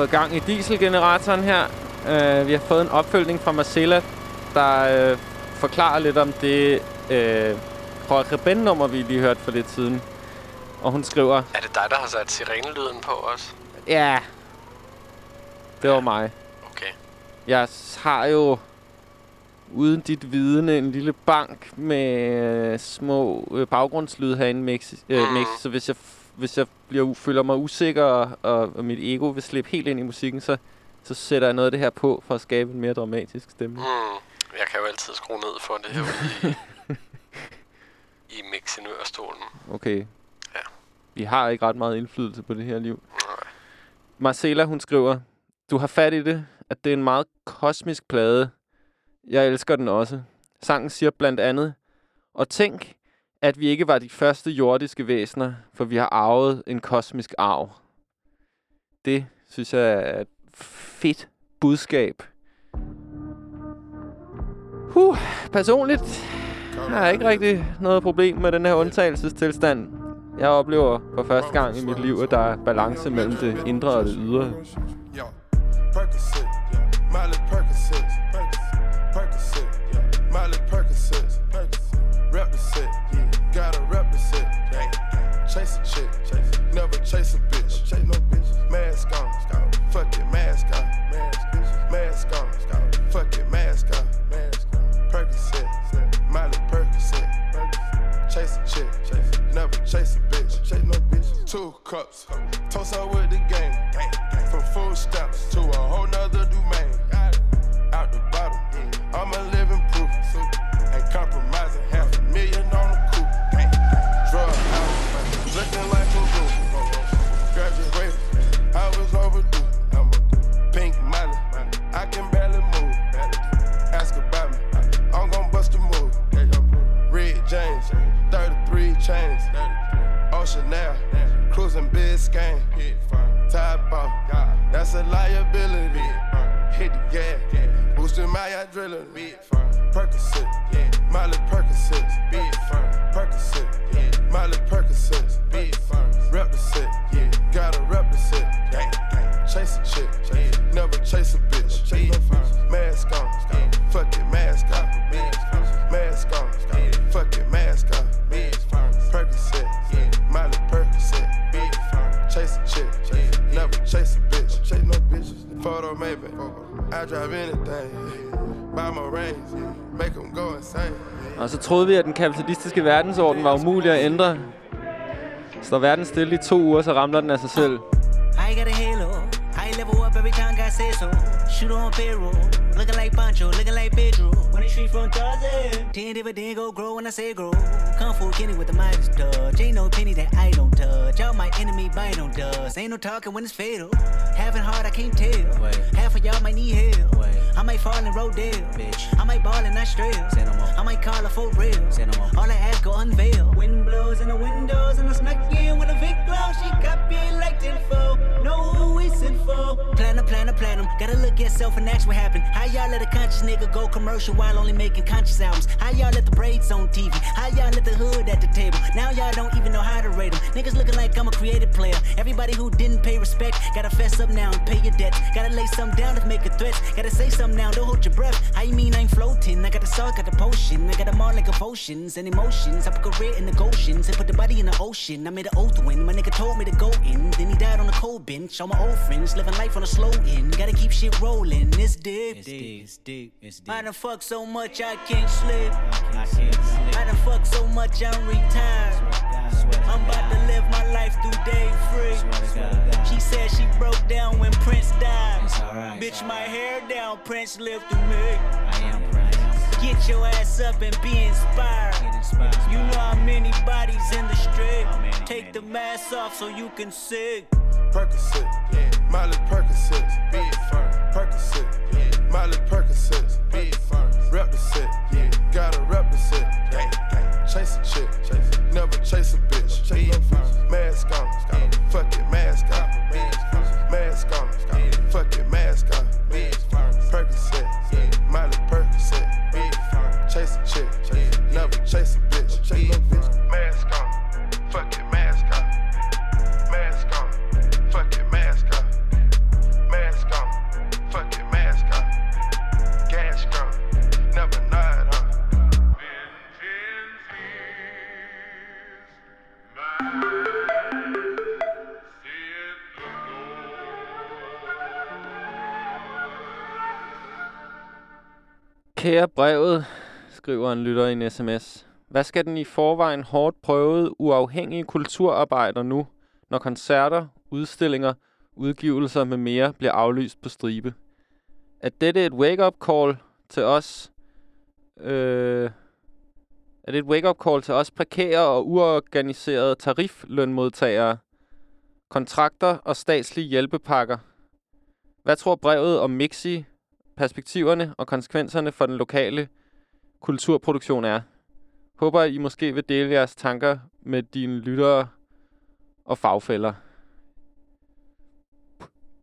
Fået gang i dieselgeneratoren her. Uh, vi har fået en opfølgning fra Marcella, der uh, forklarer lidt om det uh, Jorge Ben-nummer, vi lige hørte for lidt siden. Og hun skriver, Er det dig, der har sat sirenelyden på os? ja, det var mig. Okay. Jeg har jo uden dit vidne en lille bank med øh, små øh, baggrundslyd herinde mix, øh, Mhm. mix. Så hvis jeg, hvis jeg bliver, føler mig usikker, og, og, mit ego vil slippe helt ind i musikken, så, så sætter jeg noget af det her på for at skabe en mere dramatisk stemning. Hmm. Jeg kan jo altid skrue ned for det her i, i mixinørstolen. Okay. Ja. Vi har ikke ret meget indflydelse på det her liv. Marcela, hun skriver, du har fat i det, at det er en meget kosmisk plade. Jeg elsker den også. Sangen siger blandt andet, og tænk, at vi ikke var de første jordiske væsener, for vi har arvet en kosmisk arv. Det synes jeg er et fedt budskab. Huh, personligt har jeg ikke rigtig noget problem med den her undtagelsestilstand. Jeg oplever for første gang i mit liv, at der er balance mellem det indre og det ydre. Percocet, Miley Percocet, Percocet, Miley Percocet, rep the set, set, chase a chick, never chase a bitch, chase no bitch, mask on, fuck it, mask on, mask on, fuck it, mask on, Percocet, Miley Percocet, chase a chick, never chase a bitch, chase no bitch, two cups, oh. toast up with a liability. Hit the gas, boosting my adrenaline. Percocet, Miley Percocet, Percocet, Miley Percocet, Og så troede vi, at den kapitalistiske verdensorden var umulig at ændre. Står verden stille i to uger, så ramler den af sig selv. I got a halo. I level up every time God says so. Shoot on payroll. Looking like Pancho, looking like Pedro. When the street from Tarzan. Ten dividend go grow when I say grow. Kung Fu Kenny with the Midas touch. Ain't no penny that I don't touch. All my enemy bite on dust. Ain't no talking when it's fatal. Having hard, I can't tell. for y'all might need help. Wait. I might fall in Rodale. Bitch. I might ball in Australia. Say. I might call her for real. All I ask go unveil. Wind blows in the windows and I smack in with a big glow. She got me like 10 who we sent for. Platinum, platinum, platinum. Gotta look at self and ask what happened. How y'all let a conscious nigga go commercial while only making conscious albums? How y'all let the braids on TV? How y'all let the hood at the table? Now y'all don't even know how to rate them. Niggas looking like I'm a creative player. Everybody who didn't pay respect, gotta fess up now and pay your debt. Gotta lay something down to make a threat. Gotta say something now, don't hold your breath. How you mean I ain't floating? I got the salt, got the potion. I got them all like emotions and emotions. I put career in the Goshen's and put the body in the ocean. I made an oath when my nigga told me to go in. Then he died on the cold bench. All my old friends living life on a slow end. Gotta keep shit rolling. It's deep. It's deep. It's deep. It's deep. I done fuck so much I can't sleep. I can't sleep. I done fuck so much I'm retired. I'm about to live my life through day free. She said she broke down when Prince died. Bitch, my hair down, Prince lived through me. I am Prince. Get your ass up and be inspired. You know how many bodies in the street. Take the mask off so you can see. Percocet, Miley Percocet, Percocet, Miley Percocet, rep the set, gotta rep the set, chase a chick, never chase a bitch, mask on, fuck it, mask on, mask on, fuck it, chase a bitch. Chase yeah. no bitch. Mask on. Fuck it, mask on. Mask on. Fuck it, mask on. Mask on. Fuck it, mask on. Gas grown. Never nod on. Kære brevet, skriver en lytter i en sms. Hvad skal den i forvejen hårdt prøvede uafhængige kulturarbejder nu, når koncerter, udstillinger, udgivelser med mere bliver aflyst på stribe? Er dette et wake-up call til os? Øh, er det et wake-up call til os prekære og uorganiserede tariflønmodtagere, kontrakter og statslige hjælpepakker? Hvad tror brevet om Mixi, perspektiverne og konsekvenserne for den lokale kulturproduktion er? Håber, I måske vil dele jeres tanker med dine lyttere og fagfælder.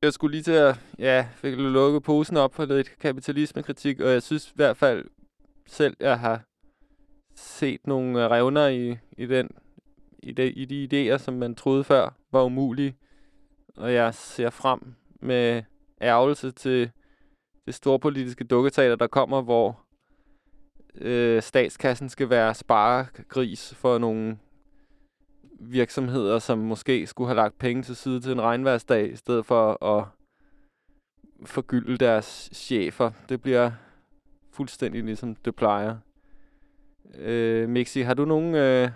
Jeg skulle lige til at ja, fik lukke posen op for lidt kapitalismekritik, og jeg synes i hvert fald selv, jeg har set nogle revner i, i, den, i, de, i de idéer, som man troede før var umulige. Og jeg ser frem med ærgelse til det store politiske dukketeater, der kommer, hvor øh, statskassen skal være sparegris for nogle virksomheder, som måske skulle have lagt penge til side til en regnværsdag, i stedet for at forgylde deres chefer. Det bliver fuldstændig ligesom det plejer. Øh, Mixi, har du nogen... Øh...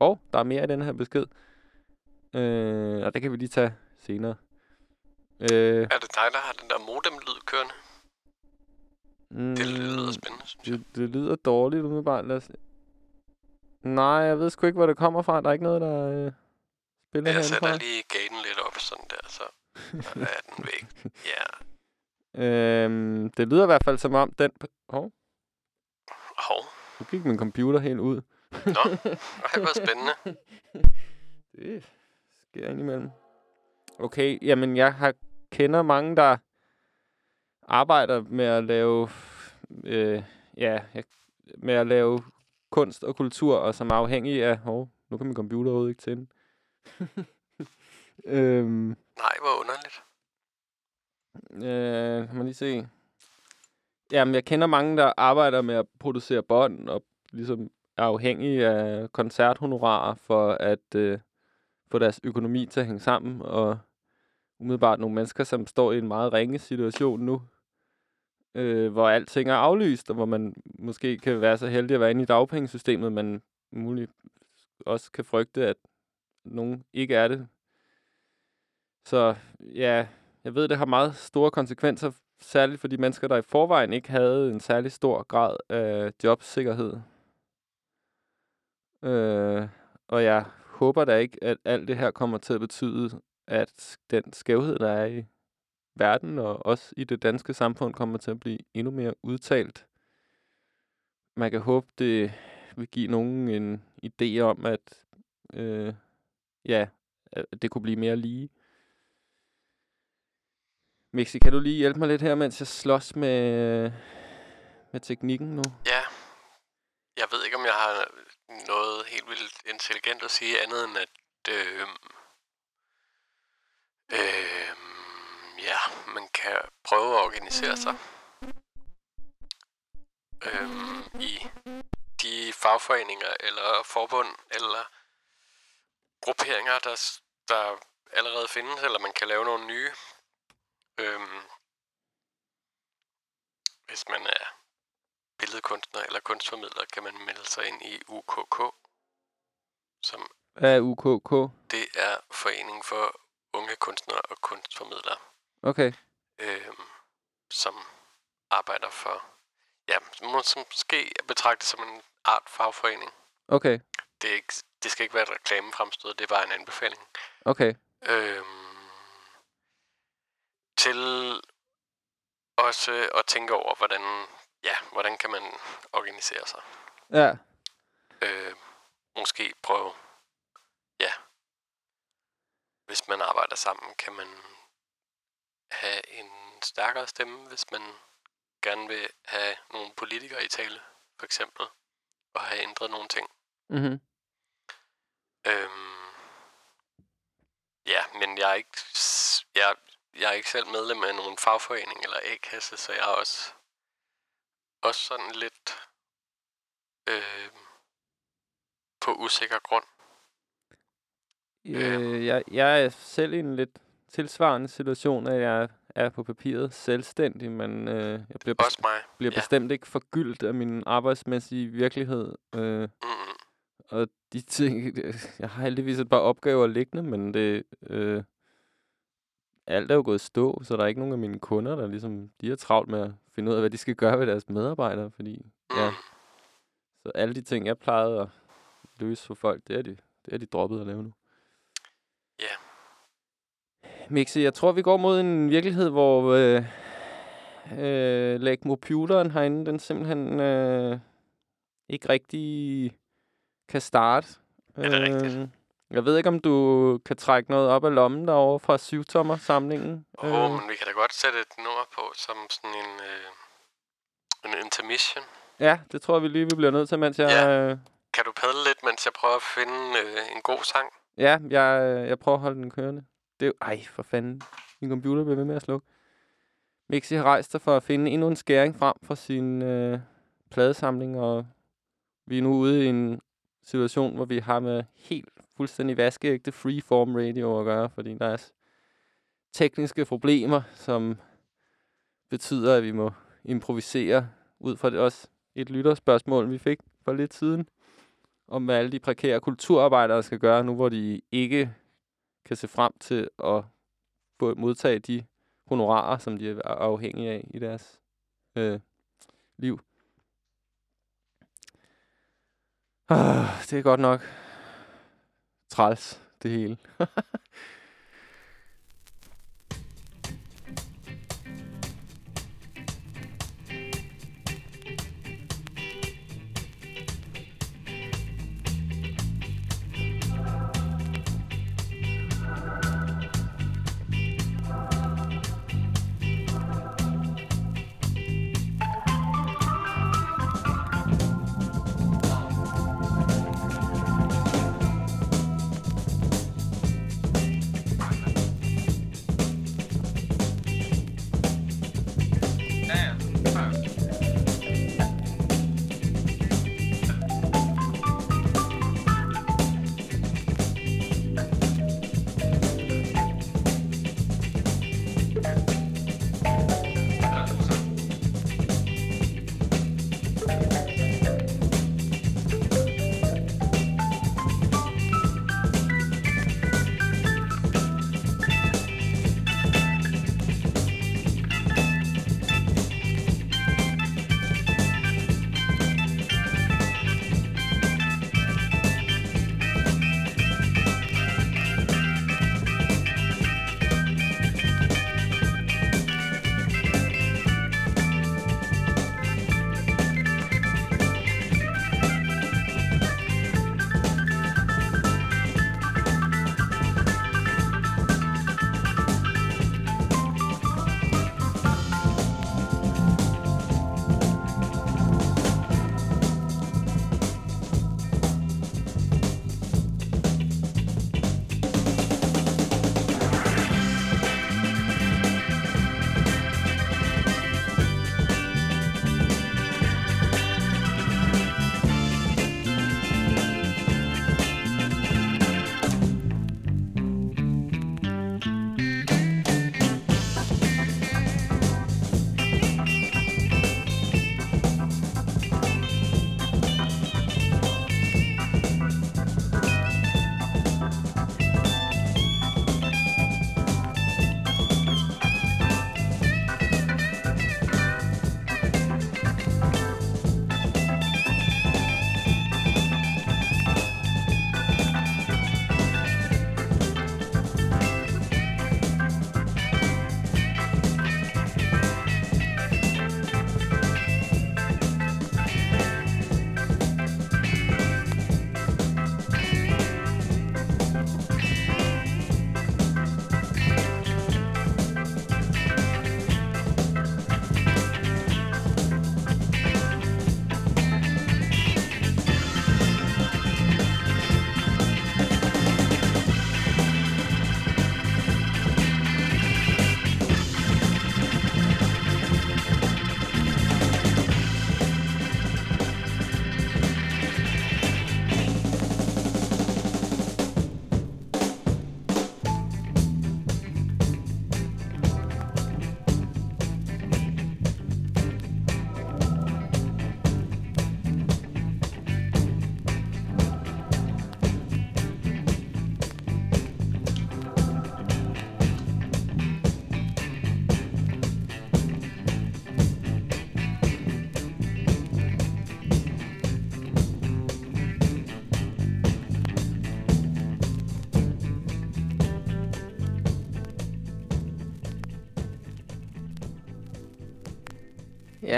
Åh, oh, der er mere i den her besked. Øh, og det kan vi lige tage senere. Øh, Er det dig, der har den der modem-lyd kørende? Mm, Det lyder spændende, synes det, det lyder dårligt umiddelbart. Lad os... Nej, jeg ved sgu ikke, hvor det kommer fra. Der er ikke noget, der øh, spiller Jeg sætter lige gaten lidt op, sådan der, så er den væk. Ja. Øhm, det lyder i hvert fald som om den... Hov, Hov. nu gik min computer helt ud. Nå, ej, hvor spændende. Det sker indimellem. Okay, jamen jeg har kender mange, der arbejder med at lave, øh, ja, jeg- med at lave kunst og kultur, og som er afhængige af, hov, nu kan min computer overhovedet ikke tænde. øhm, Nej, hvor underligt. Øh, kan man lige se. Jamen, jeg kender mange, der arbejder med at producere bånd, og ligesom er afhængige af koncerthonorarer for at øh, få deres økonomi til at hænge sammen, og umiddelbart nogle mennesker, som står i en meget ringe situation nu, øh, hvor alting er aflyst, og hvor man måske kan være så heldig at være inde i dagpengesystemet, men muligt også kan frygte, at nogen ikke er det. Så ja, jeg ved, det har meget store konsekvenser, særligt for de mennesker, der i forvejen ikke havde en særlig stor grad af jobsikkerhed. Øh, og jeg håber da ikke, at alt det her kommer til at betyde, at den skævhed, der er i verden og også i det danske samfund, kommer til at blive endnu mere udtalt. Man kan håbe, det vil give nogen en idé om, at øh, ja, det kunne blive mere lige. Mixi, kan du lige hjælpe mig lidt her, mens jeg slås med, med teknikken nu? Ja. Jeg ved ikke, om jeg har noget helt vildt intelligent at sige andet end, at øh, øh, ja, man kan prøve at organisere sig øh, i de fagforeninger eller forbund eller grupperinger, der, der allerede findes, eller man kan lave nogle nye. Øhm, hvis man er billedkunstner eller kunstformidler, kan man melde sig ind i UKK, som Hvad er UKK? det er Foreningen for Unge Kunstnere og Kunstformidlere, Okay. øhm, som arbejder for, ja, som måske er betragtet som en art fagforening. Okay. Det, er ikke, det skal ikke være et reklamefremstød, det er bare en anbefaling. Okay. Øhm, til også at tænke over, hvordan, ja, hvordan kan man organisere sig. Ja. Øh, måske prøve, ja, hvis man arbejder sammen, kan man have en stærkere stemme, hvis man gerne vil have nogle politikere i tale, for eksempel, og have ændret nogle ting. Mm-hmm. Øhm, ja, men jeg er ikke, jeg, jeg er ikke selv medlem af nogen fagforening eller A-kasse, så jeg er også, også sådan lidt øh, på usikker grund. Øh, jeg, jeg er selv en lidt tilsvarende situation, at jeg er på papiret selvstændig, men øh, jeg bliver, Også mig, bliver ja. bestemt ikke forgyldt af min arbejdsmæssige virkelighed. Øh, Mm-mm. og de ting, jeg har heldigvis et par opgaver liggende, men det, øh, alt er jo gået stå, så der er ikke nogen af mine kunder, der ligesom, de er travlt med at finde ud af, hvad de skal gøre ved deres medarbejdere, fordi, ja, så alle de ting, jeg plejede at løse for folk, det er de, det er de droppet at lave nu. Ja. Mixi, jeg tror, vi går mod en virkelighed, hvor øh, øh, lag computeren herinde, den simpelthen øh, ikke rigtig kan starte. Er det rigtigt? Øh, jeg ved ikke, om du kan trække noget op af lommen derovre fra syvtommer-samlingen. Åh, oh, men vi kan da godt sætte et nummer på som sådan en, øh, en intermission. Ja, det tror jeg, vi lige vi bliver nødt til, mens jeg... Ja. Øh, Kan du padle lidt, mens jeg prøver at finde øh, en god sang? ja, jeg, jeg prøver at holde den kørende. Det er jo... Ej, for fanden. Min computer bliver ved med at slukke. Mixi har rejst sig for at finde endnu en skæring frem fra sin øh, pladesamling, og vi er nu ude i en situation, hvor vi har med helt fuldstændig vaskeægte freeform radio at gøre, fordi der er tekniske problemer, som betyder, at vi må improvisere ud fra det også et lytterspørgsmål, vi fik for lidt siden, om hvad alle de prekære kulturarbejdere skal gøre nu, hvor de ikke kan se frem til at få modtage de honorarer, som de er afhængige af i deres øh, liv. Ah, det er godt nok træls, det hele.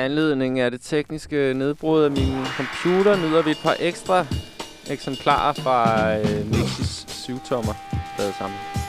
anledning af det tekniske nedbrud af min computer nyder vi et par ekstra eksemplarer fra øh, Mixis 7-tommer lavet sammen.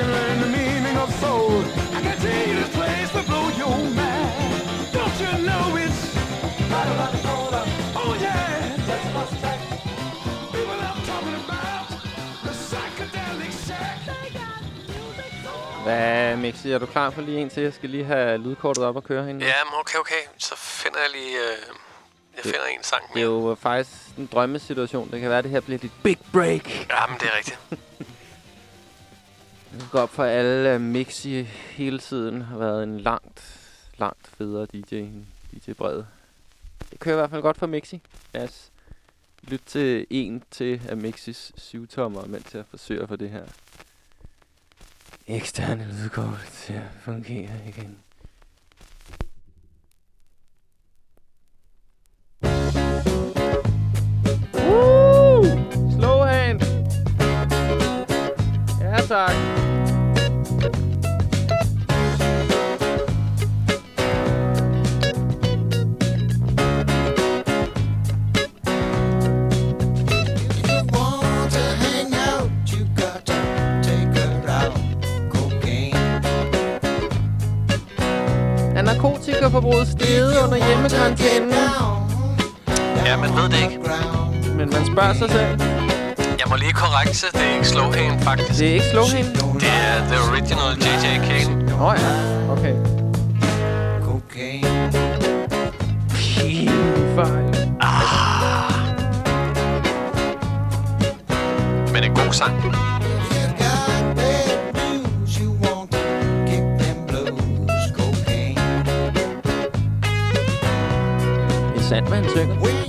Can learn the meaning of soul. I can tell you this place will blow your mind. Don't you know it's right around the corner? Oh yeah, that's what's track. People I'm talking about, the psychedelic shack. Hvad, Mixi, er du klar for lige en til? Jeg skal lige have lydkortet op og køre hende. Ja, okay, okay. Så finder jeg lige... Øh, jeg finder en sang Det er jo faktisk en drømmesituation. Det kan være, at det her bliver dit big break. Ja, men det er rigtigt. Kan gå op for alle, øh, at Mixi hele tiden har været en langt, langt federe DJ end DJ Brede. Det kører i hvert fald godt for Mixi. Lad os lytte til en til af Mixis syvtommer, mens jeg forsøger for det her eksterne lydkort til at fungere igen. Woo! Slow hand! Ja, tak. narkotikaforbruget steget under hjemmekarantænen. Ja, man ved det ikke. Men man spørger sig selv. Jeg må lige korrekte, det er ikke Slowhane, faktisk. Det er ikke Slowhane? Det er The Original J.J. Kane. Nå oh, ja, okay. Cocaine. Pige, ah. Men en god sang. Det er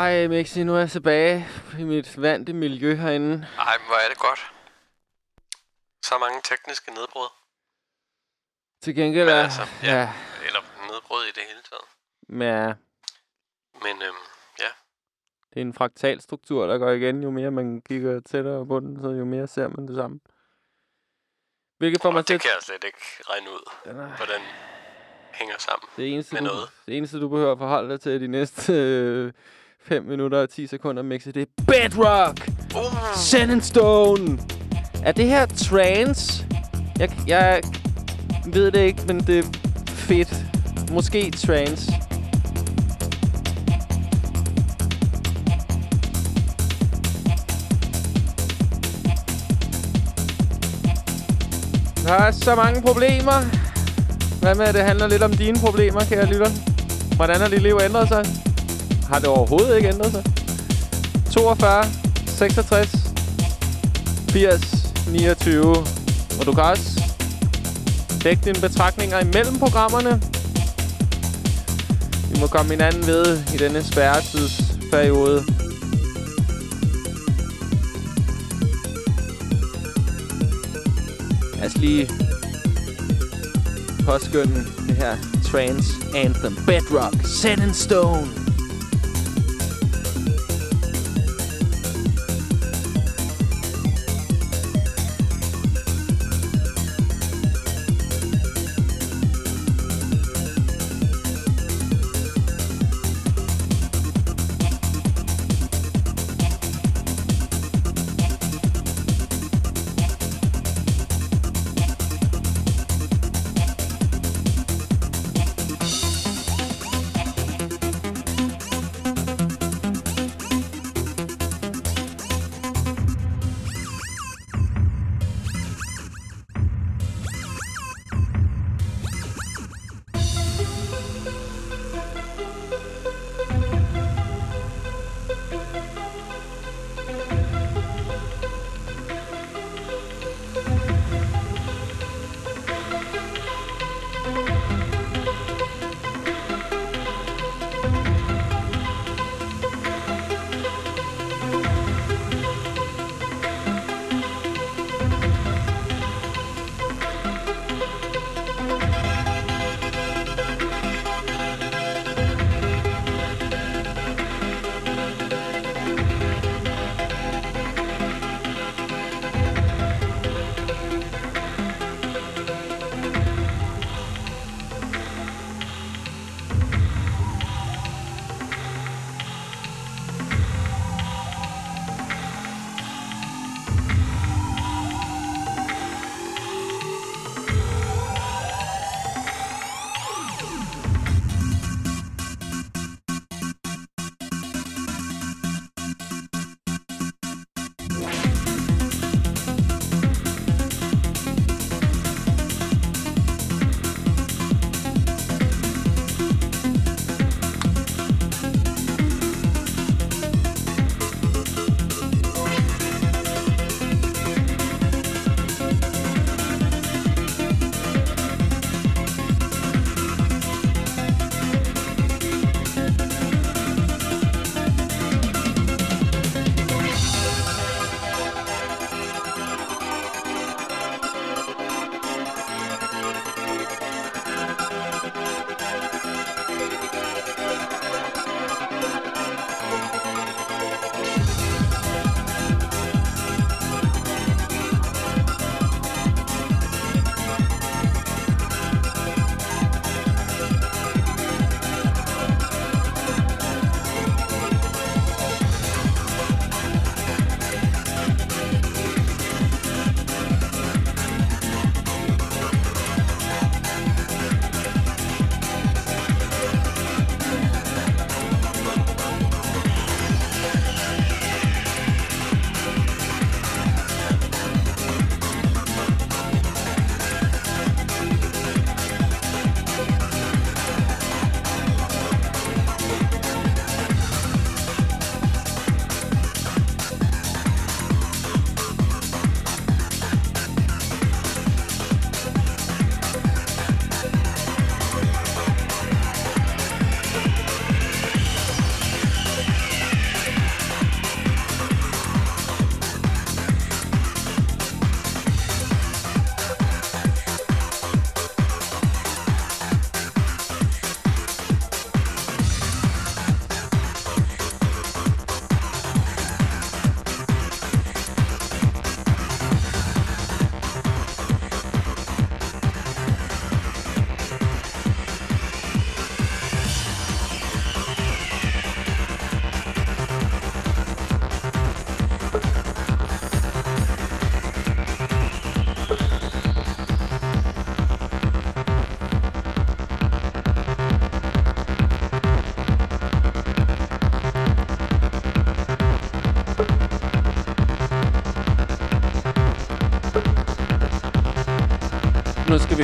Ej, Mixi, nu er jeg tilbage i mit vante miljø herinde. Ej, hvor er det godt. Så mange tekniske nedbrud. Til gengæld Men er... altså, ja. ja. Eller nedbrud i det hele taget. ja, Men øhm, ja, det er en fraktal struktur, der går igen. Jo mere man kigger tættere på den, så jo mere ser man det samme. Hvilket får mig og til det kan jeg slet ikke regne ud, hvordan hænger sammen Det eneste, med du, noget. det eneste, du behøver at forholde dig til de næste øh, 5 minutter og 10 sekunder, Mixi, det er Bedrock! Uh. Sand and Stone! Er det her trance? Jeg, jeg ved det ikke, men det er fedt. Måske trance. Der er så mange problemer. Hvad med, at det handler lidt om dine problemer, kære lytter? Hvordan har dit liv ændret sig? Har det overhovedet ikke ændret sig? 42, 66, 80, 29. Og du kan også lægge dine betragtninger imellem programmerne. Vi må komme hinanden ved i denne spærretidsperiode. Lad os lige påskynde det her Trans anthem. Bedrock, Set in Stone.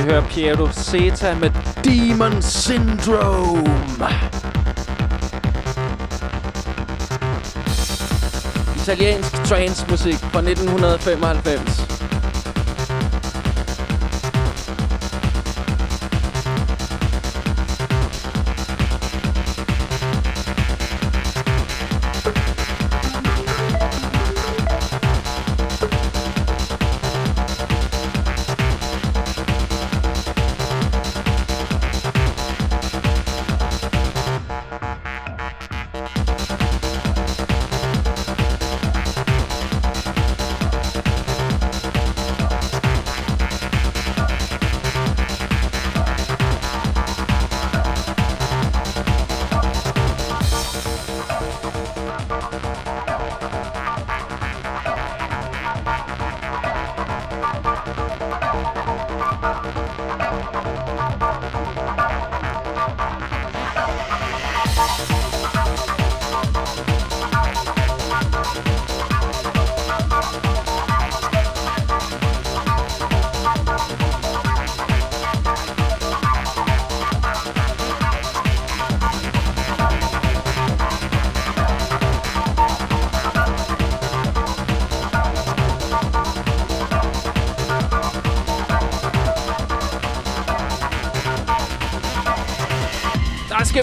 Høre Piero Zeta med Demon Syndrome. Italiensk trance-musik fra 1995.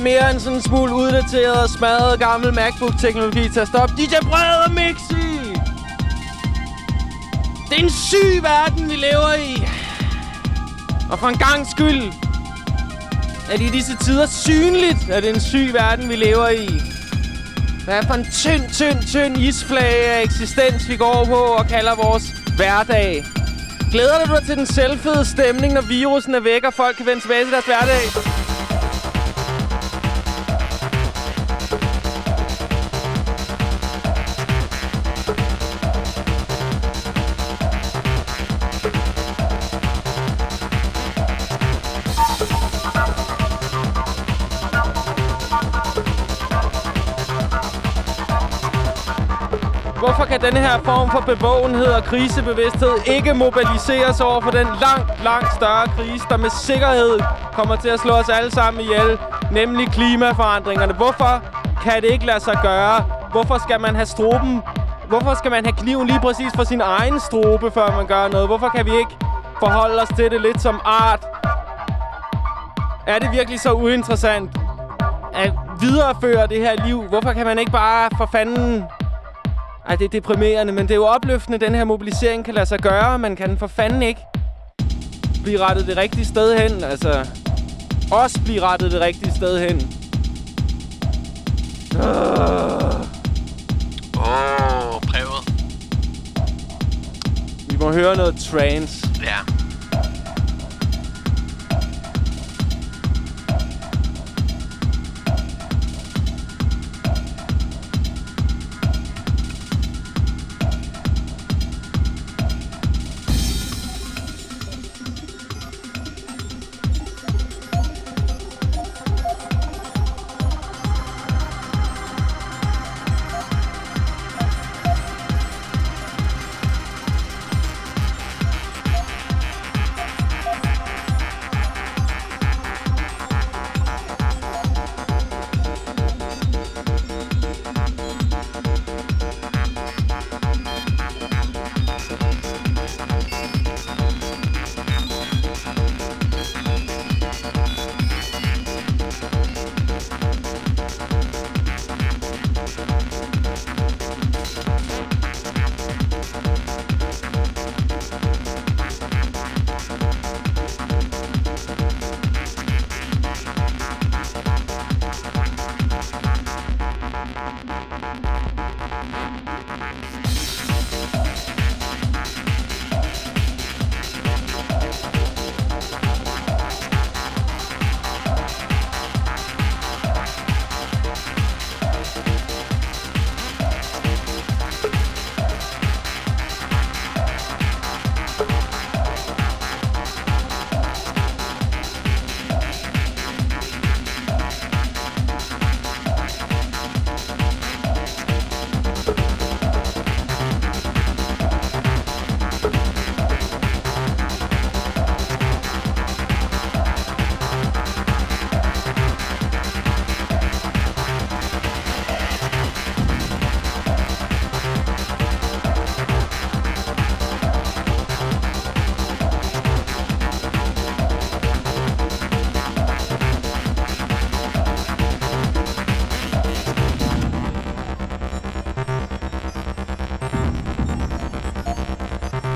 mere end sådan en smule uddateret og smadret gammel MacBook-teknologi til at stoppe DJ Brede og Mixi! Det er en syg verden, vi lever i. Og for en gang skyld er det i disse tider synligt, at det er en syg verden, vi lever i. Hvad er for en tynd, tynd, tynd isflage af eksistens, vi går på og kalder vores hverdag? Glæder du dig til den selvfede stemning, når virusen er væk, og folk kan vende tilbage til deres hverdag? Kan denne her form for bevågenhed og krisebevidsthed ikke mobiliseres over for den langt, langt større krise, der med sikkerhed kommer til at slå os alle sammen ihjel, nemlig klimaforandringerne? Hvorfor kan det ikke lade sig gøre? Hvorfor skal man have stroben? Hvorfor skal man have kniven lige præcis for sin egen strobe, før man gør noget? Hvorfor kan vi ikke forholde os til det lidt som art? Er det virkelig så uinteressant at videreføre det her liv? Hvorfor kan man ikke bare for fanden ej, det er deprimerende, men det er jo opløftende, den her mobilisering kan lade sig gøre. Man kan for fanden ikke blive rettet det rigtige sted hen. Altså, også blive rettet det rigtige sted hen. Åh, oh, brevet. Vi må høre noget trance. Ja.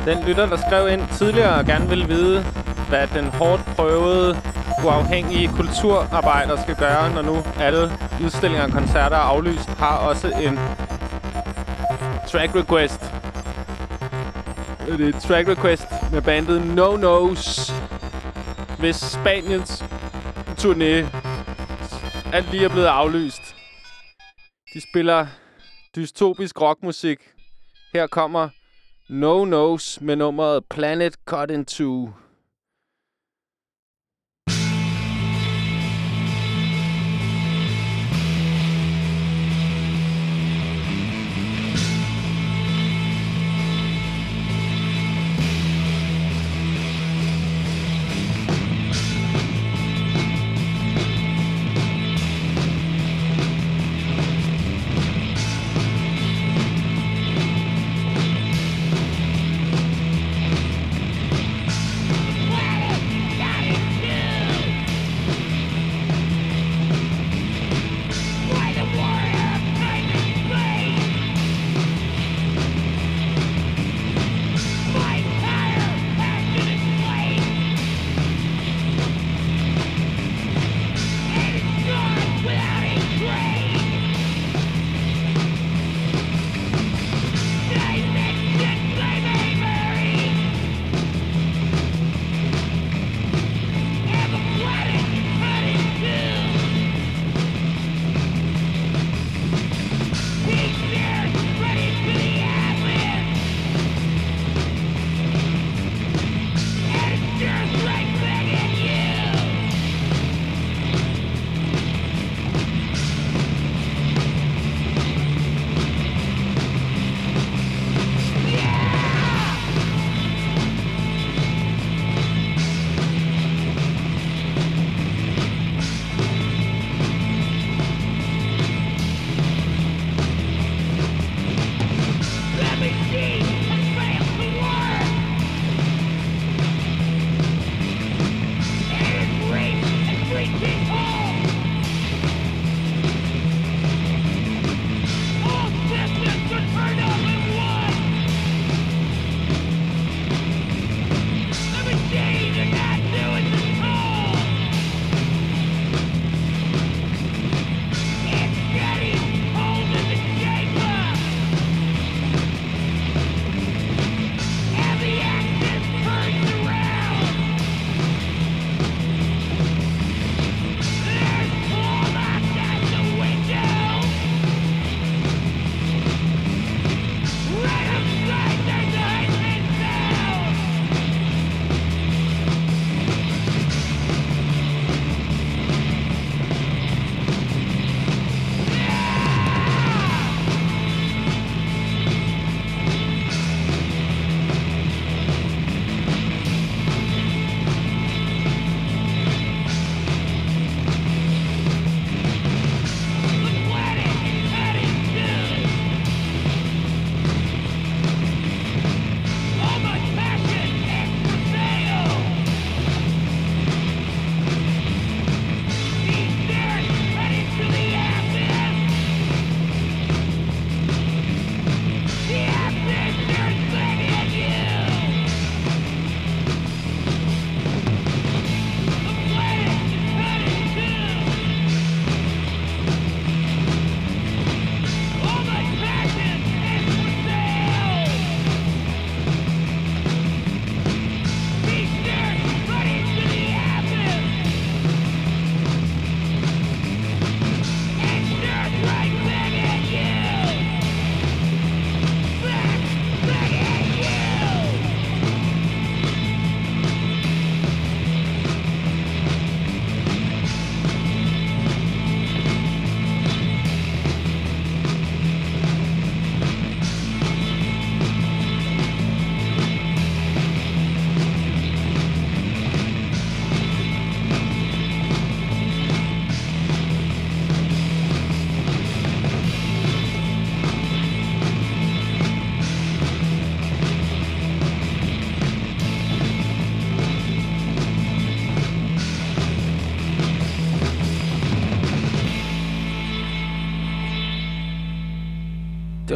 Den lytter, der skrev ind tidligere og gerne ville vide, hvad den hårdt prøvede, uafhængige kulturarbejder skal gøre, når nu alle udstillinger og koncerter er aflyst, har også en track request. Det er track request med bandet No Nos, hvis Spaniens turné alt lige er blevet aflyst. De spiller dystopisk rockmusik. Her kommer No Nos med nummeret Planet Cut in Two.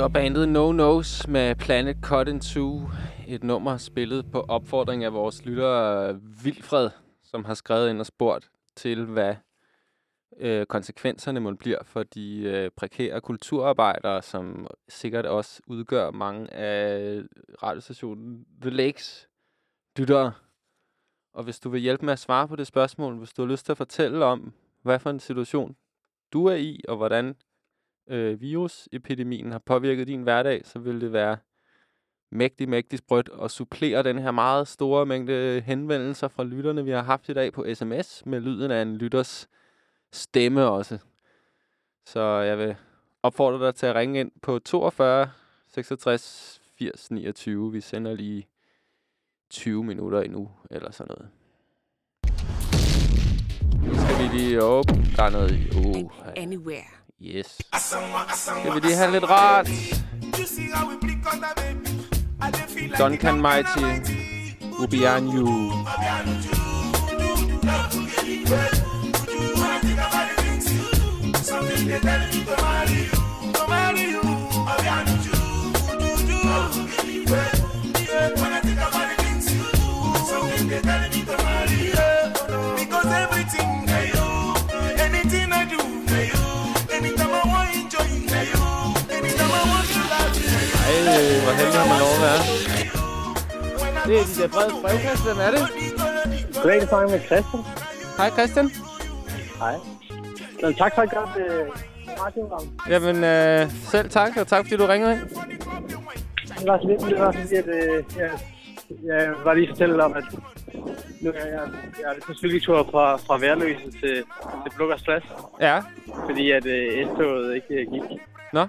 Det var bandet No Nose med Planet Cut in Two. Et nummer spillet på opfordring af vores lytter øh, Vilfred, som har skrevet ind og spurgt til, hvad øh, konsekvenserne må bliver for de øh, prekære kulturarbejdere, som sikkert også udgør mange af radiostationen The Lakes lyttere. Og hvis du vil hjælpe med at svare på det spørgsmål, hvis du har lyst til at fortælle om, hvad for en situation du er i, og hvordan øh, virusepidemien har påvirket din hverdag, så vil det være mægtig, mægtig sprødt at supplere den her meget store mængde henvendelser fra lytterne, vi har haft i dag på sms, med lyden af en lytters stemme også. Så jeg vil opfordre dig til at ringe ind på 42 66 80 29. Vi sender lige 20 minutter endnu, eller sådan noget. Nu skal vi lige op. Der er noget... Uh, Anywhere. Yes. Skal vi lige have lidt rart? Duncan Mighty. Ubian You. Something they tell me to marry you, Ej, hvor heldig har man lov at være. Det er de der brede brevkast. Hvem er det? Goddag, det snakker med Christian. Hej Christian. Hej. Men tak for et godt øh, radioprogram. Jamen, øh, selv tak, og tak fordi du ringede ind. Det var så lidt, det var fordi, at øh, jeg, jeg var lige fortælle om, at nu er jeg, jeg er på cykeltur fra, fra Værløse til, til Blukkers Plads. Ja. Fordi at øh, S-toget ikke øh, gik Nå,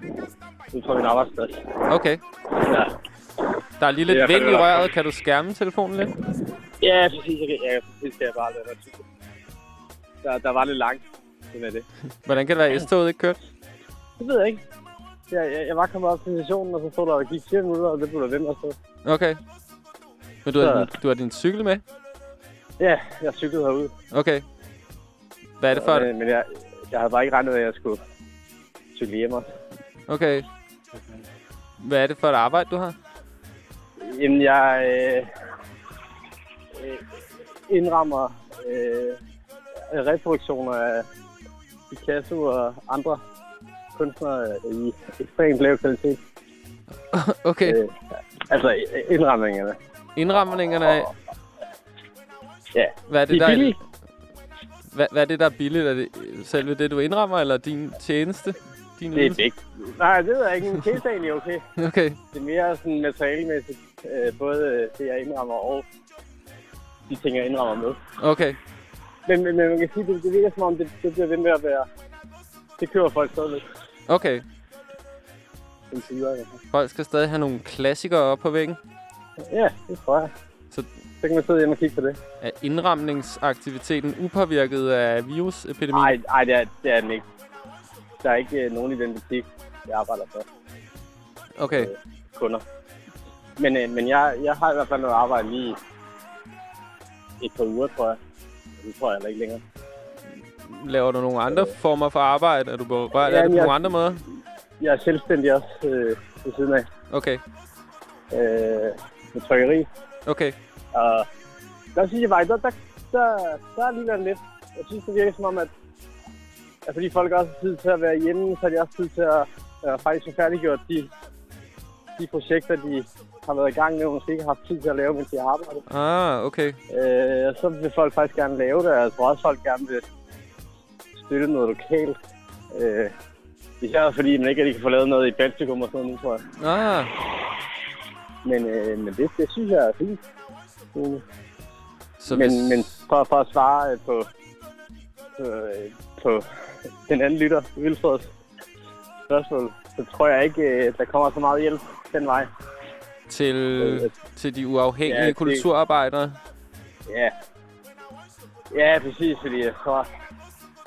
ud fra min arbejdsplads. okay. Ja. Der er lige lidt vind i røret. Kan du skærme telefonen lidt? Ja, præcis. Jeg, kan- ja, præcis skal jeg bare lade. Der, der var lidt langt. Sådan er det. Hvordan kan det være, at S-toget ikke kørte? Det ved jeg ikke. Jeg, jeg, jeg var kommet op til stationen, og så stod der, der gik 4 minutter, og det blev der vente og så. Okay. Men du har, din, du har din cykel med? Ja, jeg cyklede herude. Okay. Hvad er det for? Men, men jeg, jeg havde bare ikke regnet med, at jeg skulle cykle hjem også. Okay. Hvad er det for et arbejde, du har? Jamen, jeg øh, øh, indrammer øh, reproduktioner af Picasso og andre kunstnere i ekstremt lav kvalitet. okay. Øh, altså indramningerne. Indramningerne af... Ja, Hvad er det, de er der. Hvad, hvad er det, der er billigt? Er det selve det, du indrammer, eller din tjeneste? Din Det er begge. Nej, det ved jeg ikke. Min tjeneste er egentlig okay. Okay. Det er mere sådan materialemæssigt. Øh, både det, jeg indrammer, og de ting, jeg indrammer med. Okay. Men, men, men man kan sige, det, det virker som om, det, det bliver ved med at være... Det kører folk stadigvæk. Okay. Hvert fald. Folk skal stadig have nogle klassikere op på væggen. Ja, det tror jeg. Så, så kan man sidde hjemme og kigge på det. Er indramningsaktiviteten upåvirket af virusepidemien? Nej, nej, det er, det er den ikke. Der er ikke øh, nogen i den butik, jeg arbejder for. Okay. Øh, kunder. Men, øh, men jeg, jeg har i hvert fald noget arbejde lige et par uger, tror jeg. Det tror jeg heller ikke længere. Laver du nogle andre former for arbejde? Er du berørt Ja, af det på jeg- nogle andre måder? Jeg er selvstændig også øh, ved siden af. Okay. Øh, med trykkeri. Okay. Og der synes jeg bare, der, der, der, der er lige været lidt. Jeg synes, det virker som om, at, at fordi folk også har tid til at være hjemme, så har de også tid til at øh, faktisk få færdiggjort de, de projekter, de har været i gang med, og måske ikke har haft tid til at lave, mens de har arbejdet. Ah, okay. Øh, og så vil folk faktisk gerne lave det, og jeg tror også, folk gerne vil støtte noget lokalt. Øh, især fordi man ikke rigtig kan få lavet noget i Baltikum og sådan noget tror jeg. Ah, Men, øh, men det, det synes jeg er fint. Mm. Så men, hvis- men for, for at svare øh, på, på, øh, på den anden lytter, Vilfreds spørgsmål, så tror jeg ikke, øh, der kommer så meget hjælp den vej. til, til de uafhængige Ja, det- kulturarbejdere? Ja. Ja, præcis, fordi jeg tror,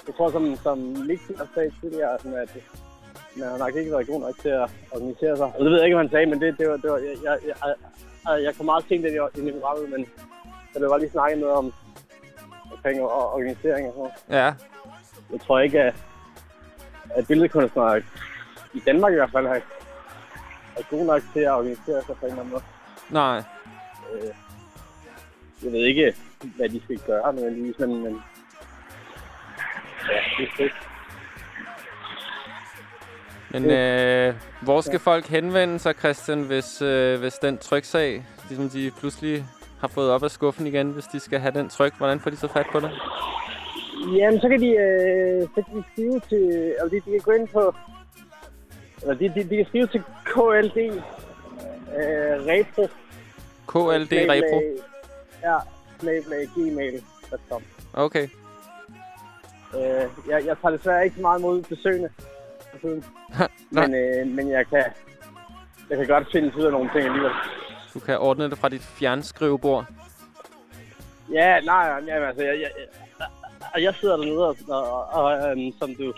jeg tror som, som Mixi også sagde tidligere, sådan at man har nok ikke været god nok til at organisere sig. Og det ved jeg ikke, hvad han sagde, men det, det var, det var jeg, jeg, jeg, jeg, jeg kom meget sent ind i, programmet, men så det var lige snakket noget om omkring og- organisering og sådan noget. Ja. Jeg tror ikke, at, at billedkunstnere i Danmark i hvert fald har, er gode nok til at organisere sig på en eller anden måde. Nej. Øh, jeg ved ikke, hvad de skal gøre nødvendigvis, men, men ja, det er fedt. Men øh, hvor skal folk henvende sig, Christian, hvis, øh, hvis den tryksag, ligesom de pludselig har fået op af skuffen igen, hvis de skal have den tryk? Hvordan får de så fat på det? Jamen, så kan de, øh, så kan de skrive til, altså de, de kan gå ind på, eller de, de, de kan skrive til KLD øh, Retro. KLD Repro? Ja, snabelag gmail.com. Okay. Øh, jeg, jeg tager desværre ikke så meget imod besøgende for tiden. men, øh, men jeg kan, jeg kan godt finde ud af nogle ting alligevel. Du kan ordne det fra dit fjernskrivebord. Ja, nej, nej, jamen, altså, jeg, jeg, jeg, jeg sidder dernede, og, og, og øhm, som du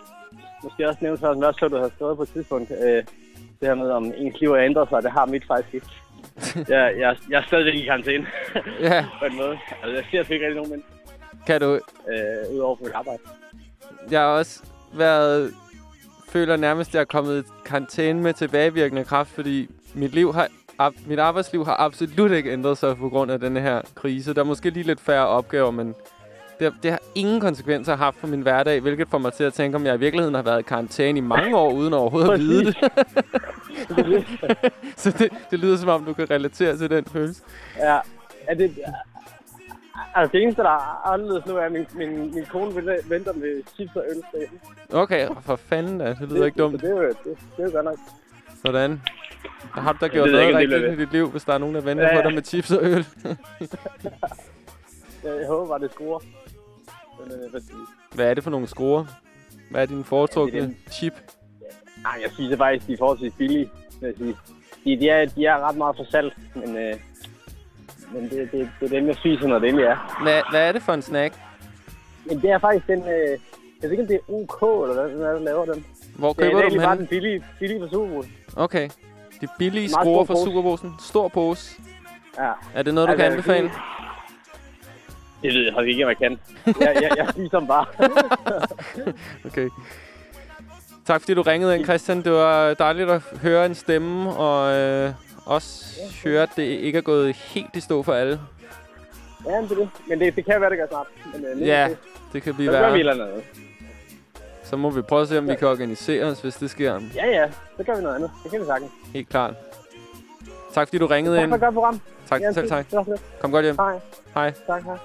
måske også nævnte, så jeg også så, du har skrevet på et tidspunkt, øh, det her med, om ens liv har ændret sig, det har mit faktisk ikke. jeg, jeg, jeg er stadigvæk i karantæne. Ja. på en måde. Altså, jeg ser ikke rigtig nogen mænd, Kan du... øh, udover på mit arbejde. Jeg har også været... Føler nærmest, at jeg er kommet i karantæne med tilbagevirkende kraft, fordi mit liv har... Ab, mit arbejdsliv har absolut ikke ændret sig på grund af denne her krise. Der er måske lige lidt færre opgaver, men det, det har ingen konsekvenser haft for min hverdag, hvilket får mig til at tænke, om jeg i virkeligheden har været i karantæne i mange år, uden overhovedet at vide det. Så det, det lyder som om, du kan relatere til den følelse. Ja, er det... Altså, det eneste, der er anderledes nu, er, at min, min, min kone venter- med chips og øl. Okay, for fanden da. Det lyder ikke dumt. Det er jo, det, det er jo godt nok. Sådan. Der har du da gjort noget ikke, det rigtigt i dit liv, hvis der er nogen, der venter Ja, på ja. dig med chips og øl. Jeg, jeg håber bare, det skruer. Øh, hvad siger Hvad er det for nogle skruer? Hvad er din foretrukne Ja, det chip? Nej, jeg synes det faktisk, de er forholdsvis billige, jeg sige. De, de, er, de er ret meget for salt, men, øh, men det, det, det er dem, jeg spiser, når det endelig er. Hvad, hvad er det for en snack? Men det er faktisk den, øh, jeg ved ikke, om det er OK, eller hvad den er, der laver den. Hvor det er køber du dem bare den billige, billige for Superbrugsen. Okay. De billige skruer fra pose. Superbrusen. Stor pose. Ja. Er det noget, du Altså, kan anbefale? Det ved jeg faktisk ikke, om jeg kan. Jeg, jeg, jeg spiser dem bare. Okay. Tak fordi du ringede ind, Christian. Det var dejligt at høre en stemme, og øh, også høre, at det ikke er gået helt i stå for alle. ja, det er det. Men det, det kan være, det gør snart. Men, øh, Ja, det. det kan blive Så vi værre. eller andet. Så må vi prøve at se, om vi kan organisere os, hvis det sker. Ja, ja. Så gør vi noget andet. Det kan vi sagtens. Helt klart. Tak fordi du ringede Tak ind. for et godt program. Tak, Ja, selv tak. så. Kom godt hjem. Hej. Hej. Tak, hej.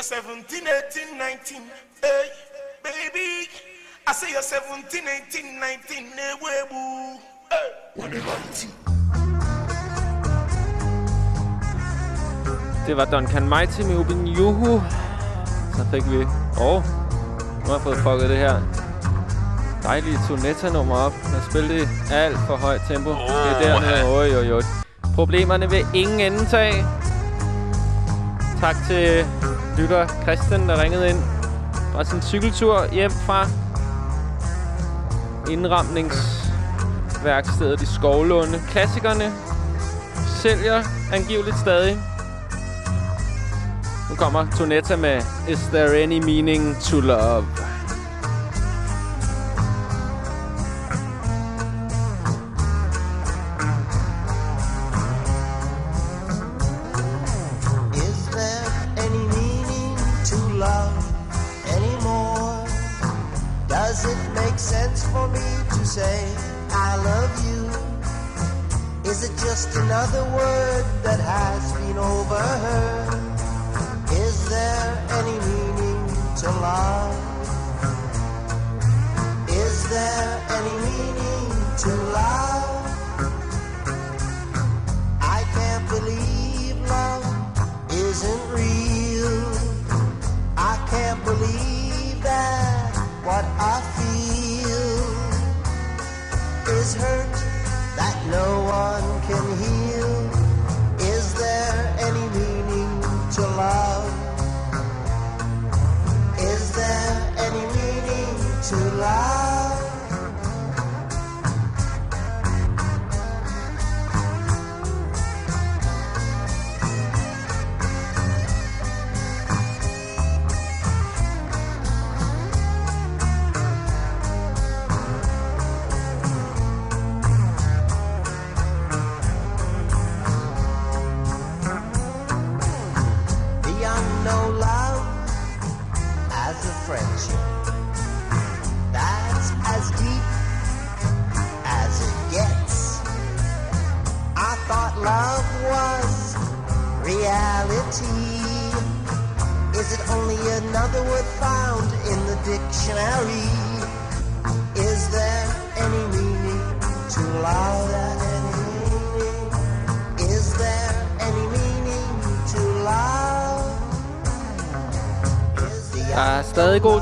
You're 17, 18, 19. Hey. I say you're 17, 18, 19. Hey, way. Hey, what? Det var Duncan Mighty med Ubin Juhu. Så fik vi... Åh, oh, nu har jeg fået fucket det her dejlige Tonetta-nummer op. Man spillede det i alt for højt tempo. Skal dernede. Oj, oj, oj. Problemerne vil ingen ende tage. Tak til lytter Christian, der ringede ind fra sin cykeltur hjem fra indramningsværkstedet i Skovlunde. Klassikerne sælger angiveligt stadig. Nu kommer Tonetta med Is There Any Meaning to Love?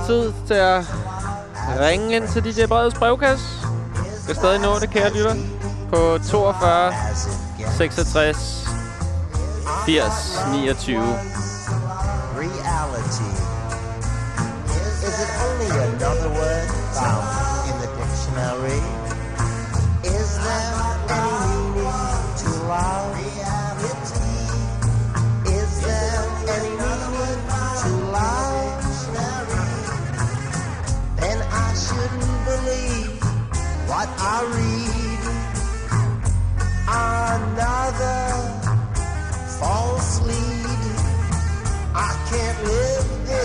tid til at ringe ind til DJ Breds brevkasse. Du kan stadig nå det, kære lytter, på 42 66 80 29. Reality. Is it only another word found in the dictionary? Is there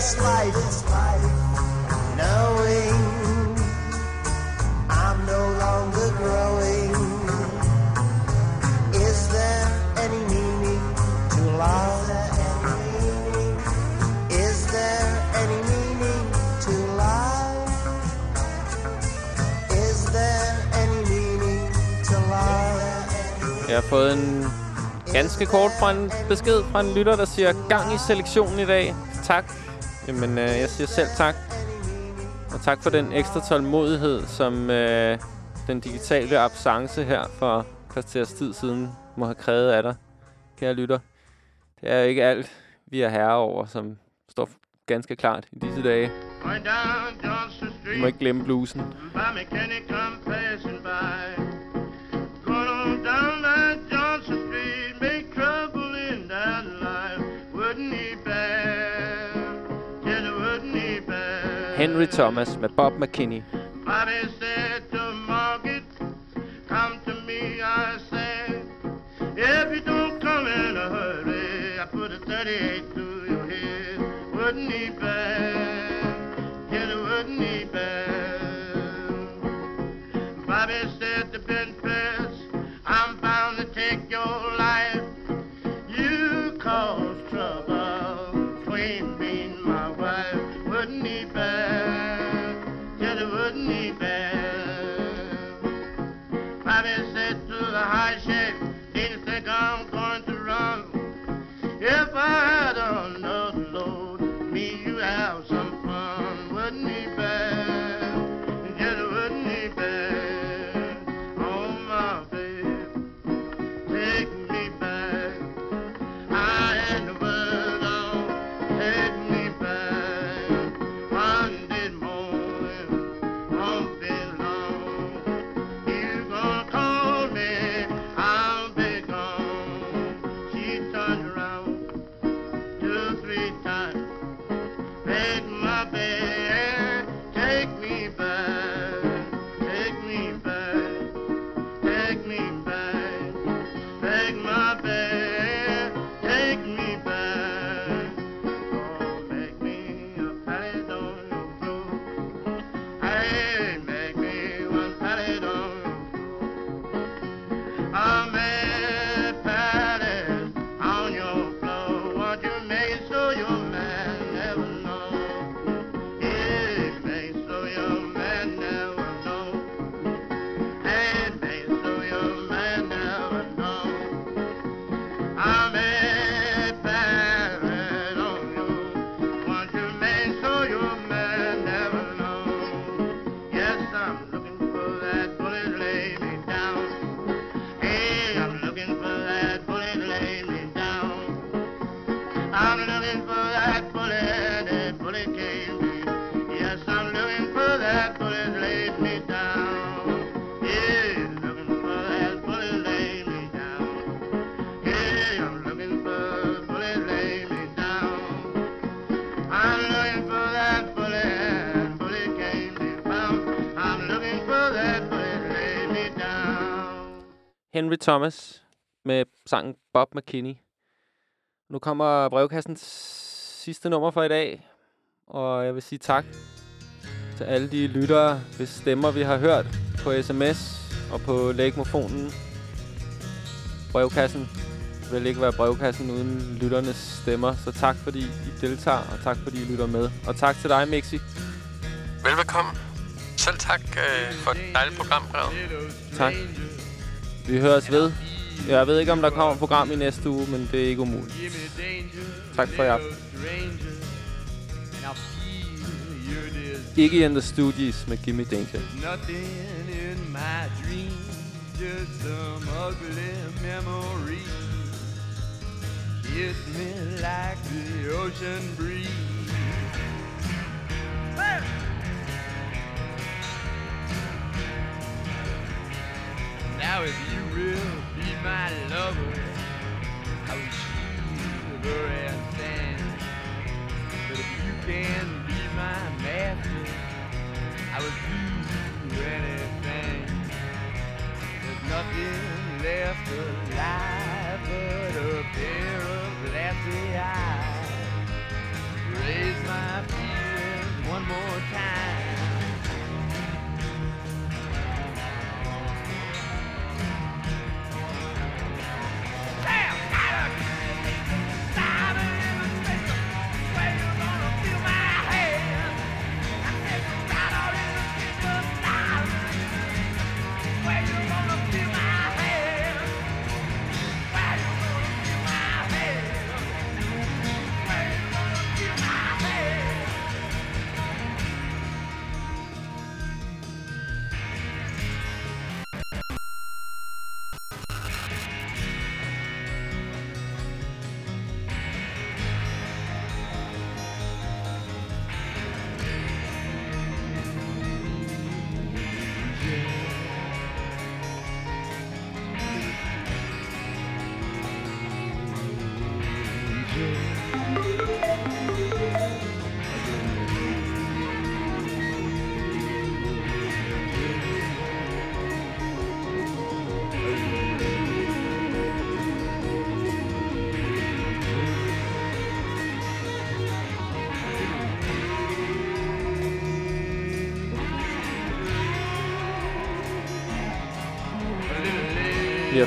this life, knowing I'm no longer growing. Is there any meaning to love? Is there any meaning to love? Is there any meaning to love? Jeg har fået en ganske kort fra en besked fra en lytter, der siger, gang i selektionen i dag. Tak. Jamen, øh, jeg siger selv tak. Og tak for den ekstra tålmodighed, som øh, den digitale absence her for kvarters tid siden må have krævet af dig, kære lytter. Det er jo ikke alt, vi er herre over, som står ganske klart i disse dage. Du må ikke glemme blusen. By. Henry Thomas med Bob McKinney. Henry Thomas med sangen Bob McKinney. Nu kommer brevkassens sidste nummer for i dag, og jeg vil sige tak til alle de lyttere, hvis stemmer vi har hørt på sms og på lægmofonen. Brevkassen vil ikke være brevkassen uden lytternes stemmer, så tak fordi I deltager, og tak fordi I lytter med. Og tak til dig, Mixi. Velbekomme. Selv tak øh, for et dejligt program, Brev. Tak. Vi høres ved. Jeg ved ikke, om der kommer et program i næste uge, men det er ikke umuligt. Tak for i aften. Ikke in the studies med Gimme Danger. Nothing in my dream, just some ugly memory. Hit me like the ocean breeze. Now if you will be my lover, I will shiver and stand. But if you can be my master, I would do anything. There's nothing left alive but a pair of glassy eyes. Raise my feelings one more time.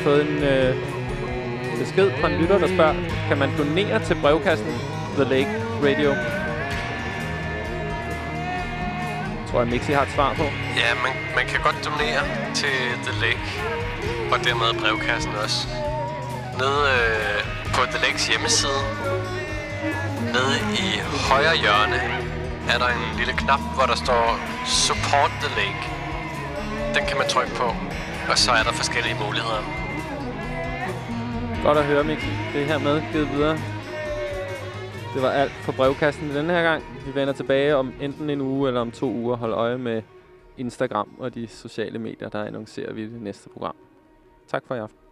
Fået en øh, besked fra en lytter, der spørger, kan man donere til brevkassen The Lake Radio? Tror jeg, Mixi har et svar på. Ja, man, man kan godt donere til The Lake, og dermed brevkassen også. Nede øh, på The Lakes hjemmeside, nede i højre hjørne, er der en lille knap, hvor der står Support the Lake. Den kan man trykke på, og så er der forskellige muligheder. Godt at høre, Mikkel. Det er hermed givet videre. Det var alt for brevkassen denne her gang. Vi vender tilbage om enten en uge eller om to uger. Hold øje med Instagram og de sociale medier, der annoncerer vi det næste program. Tak for i aften.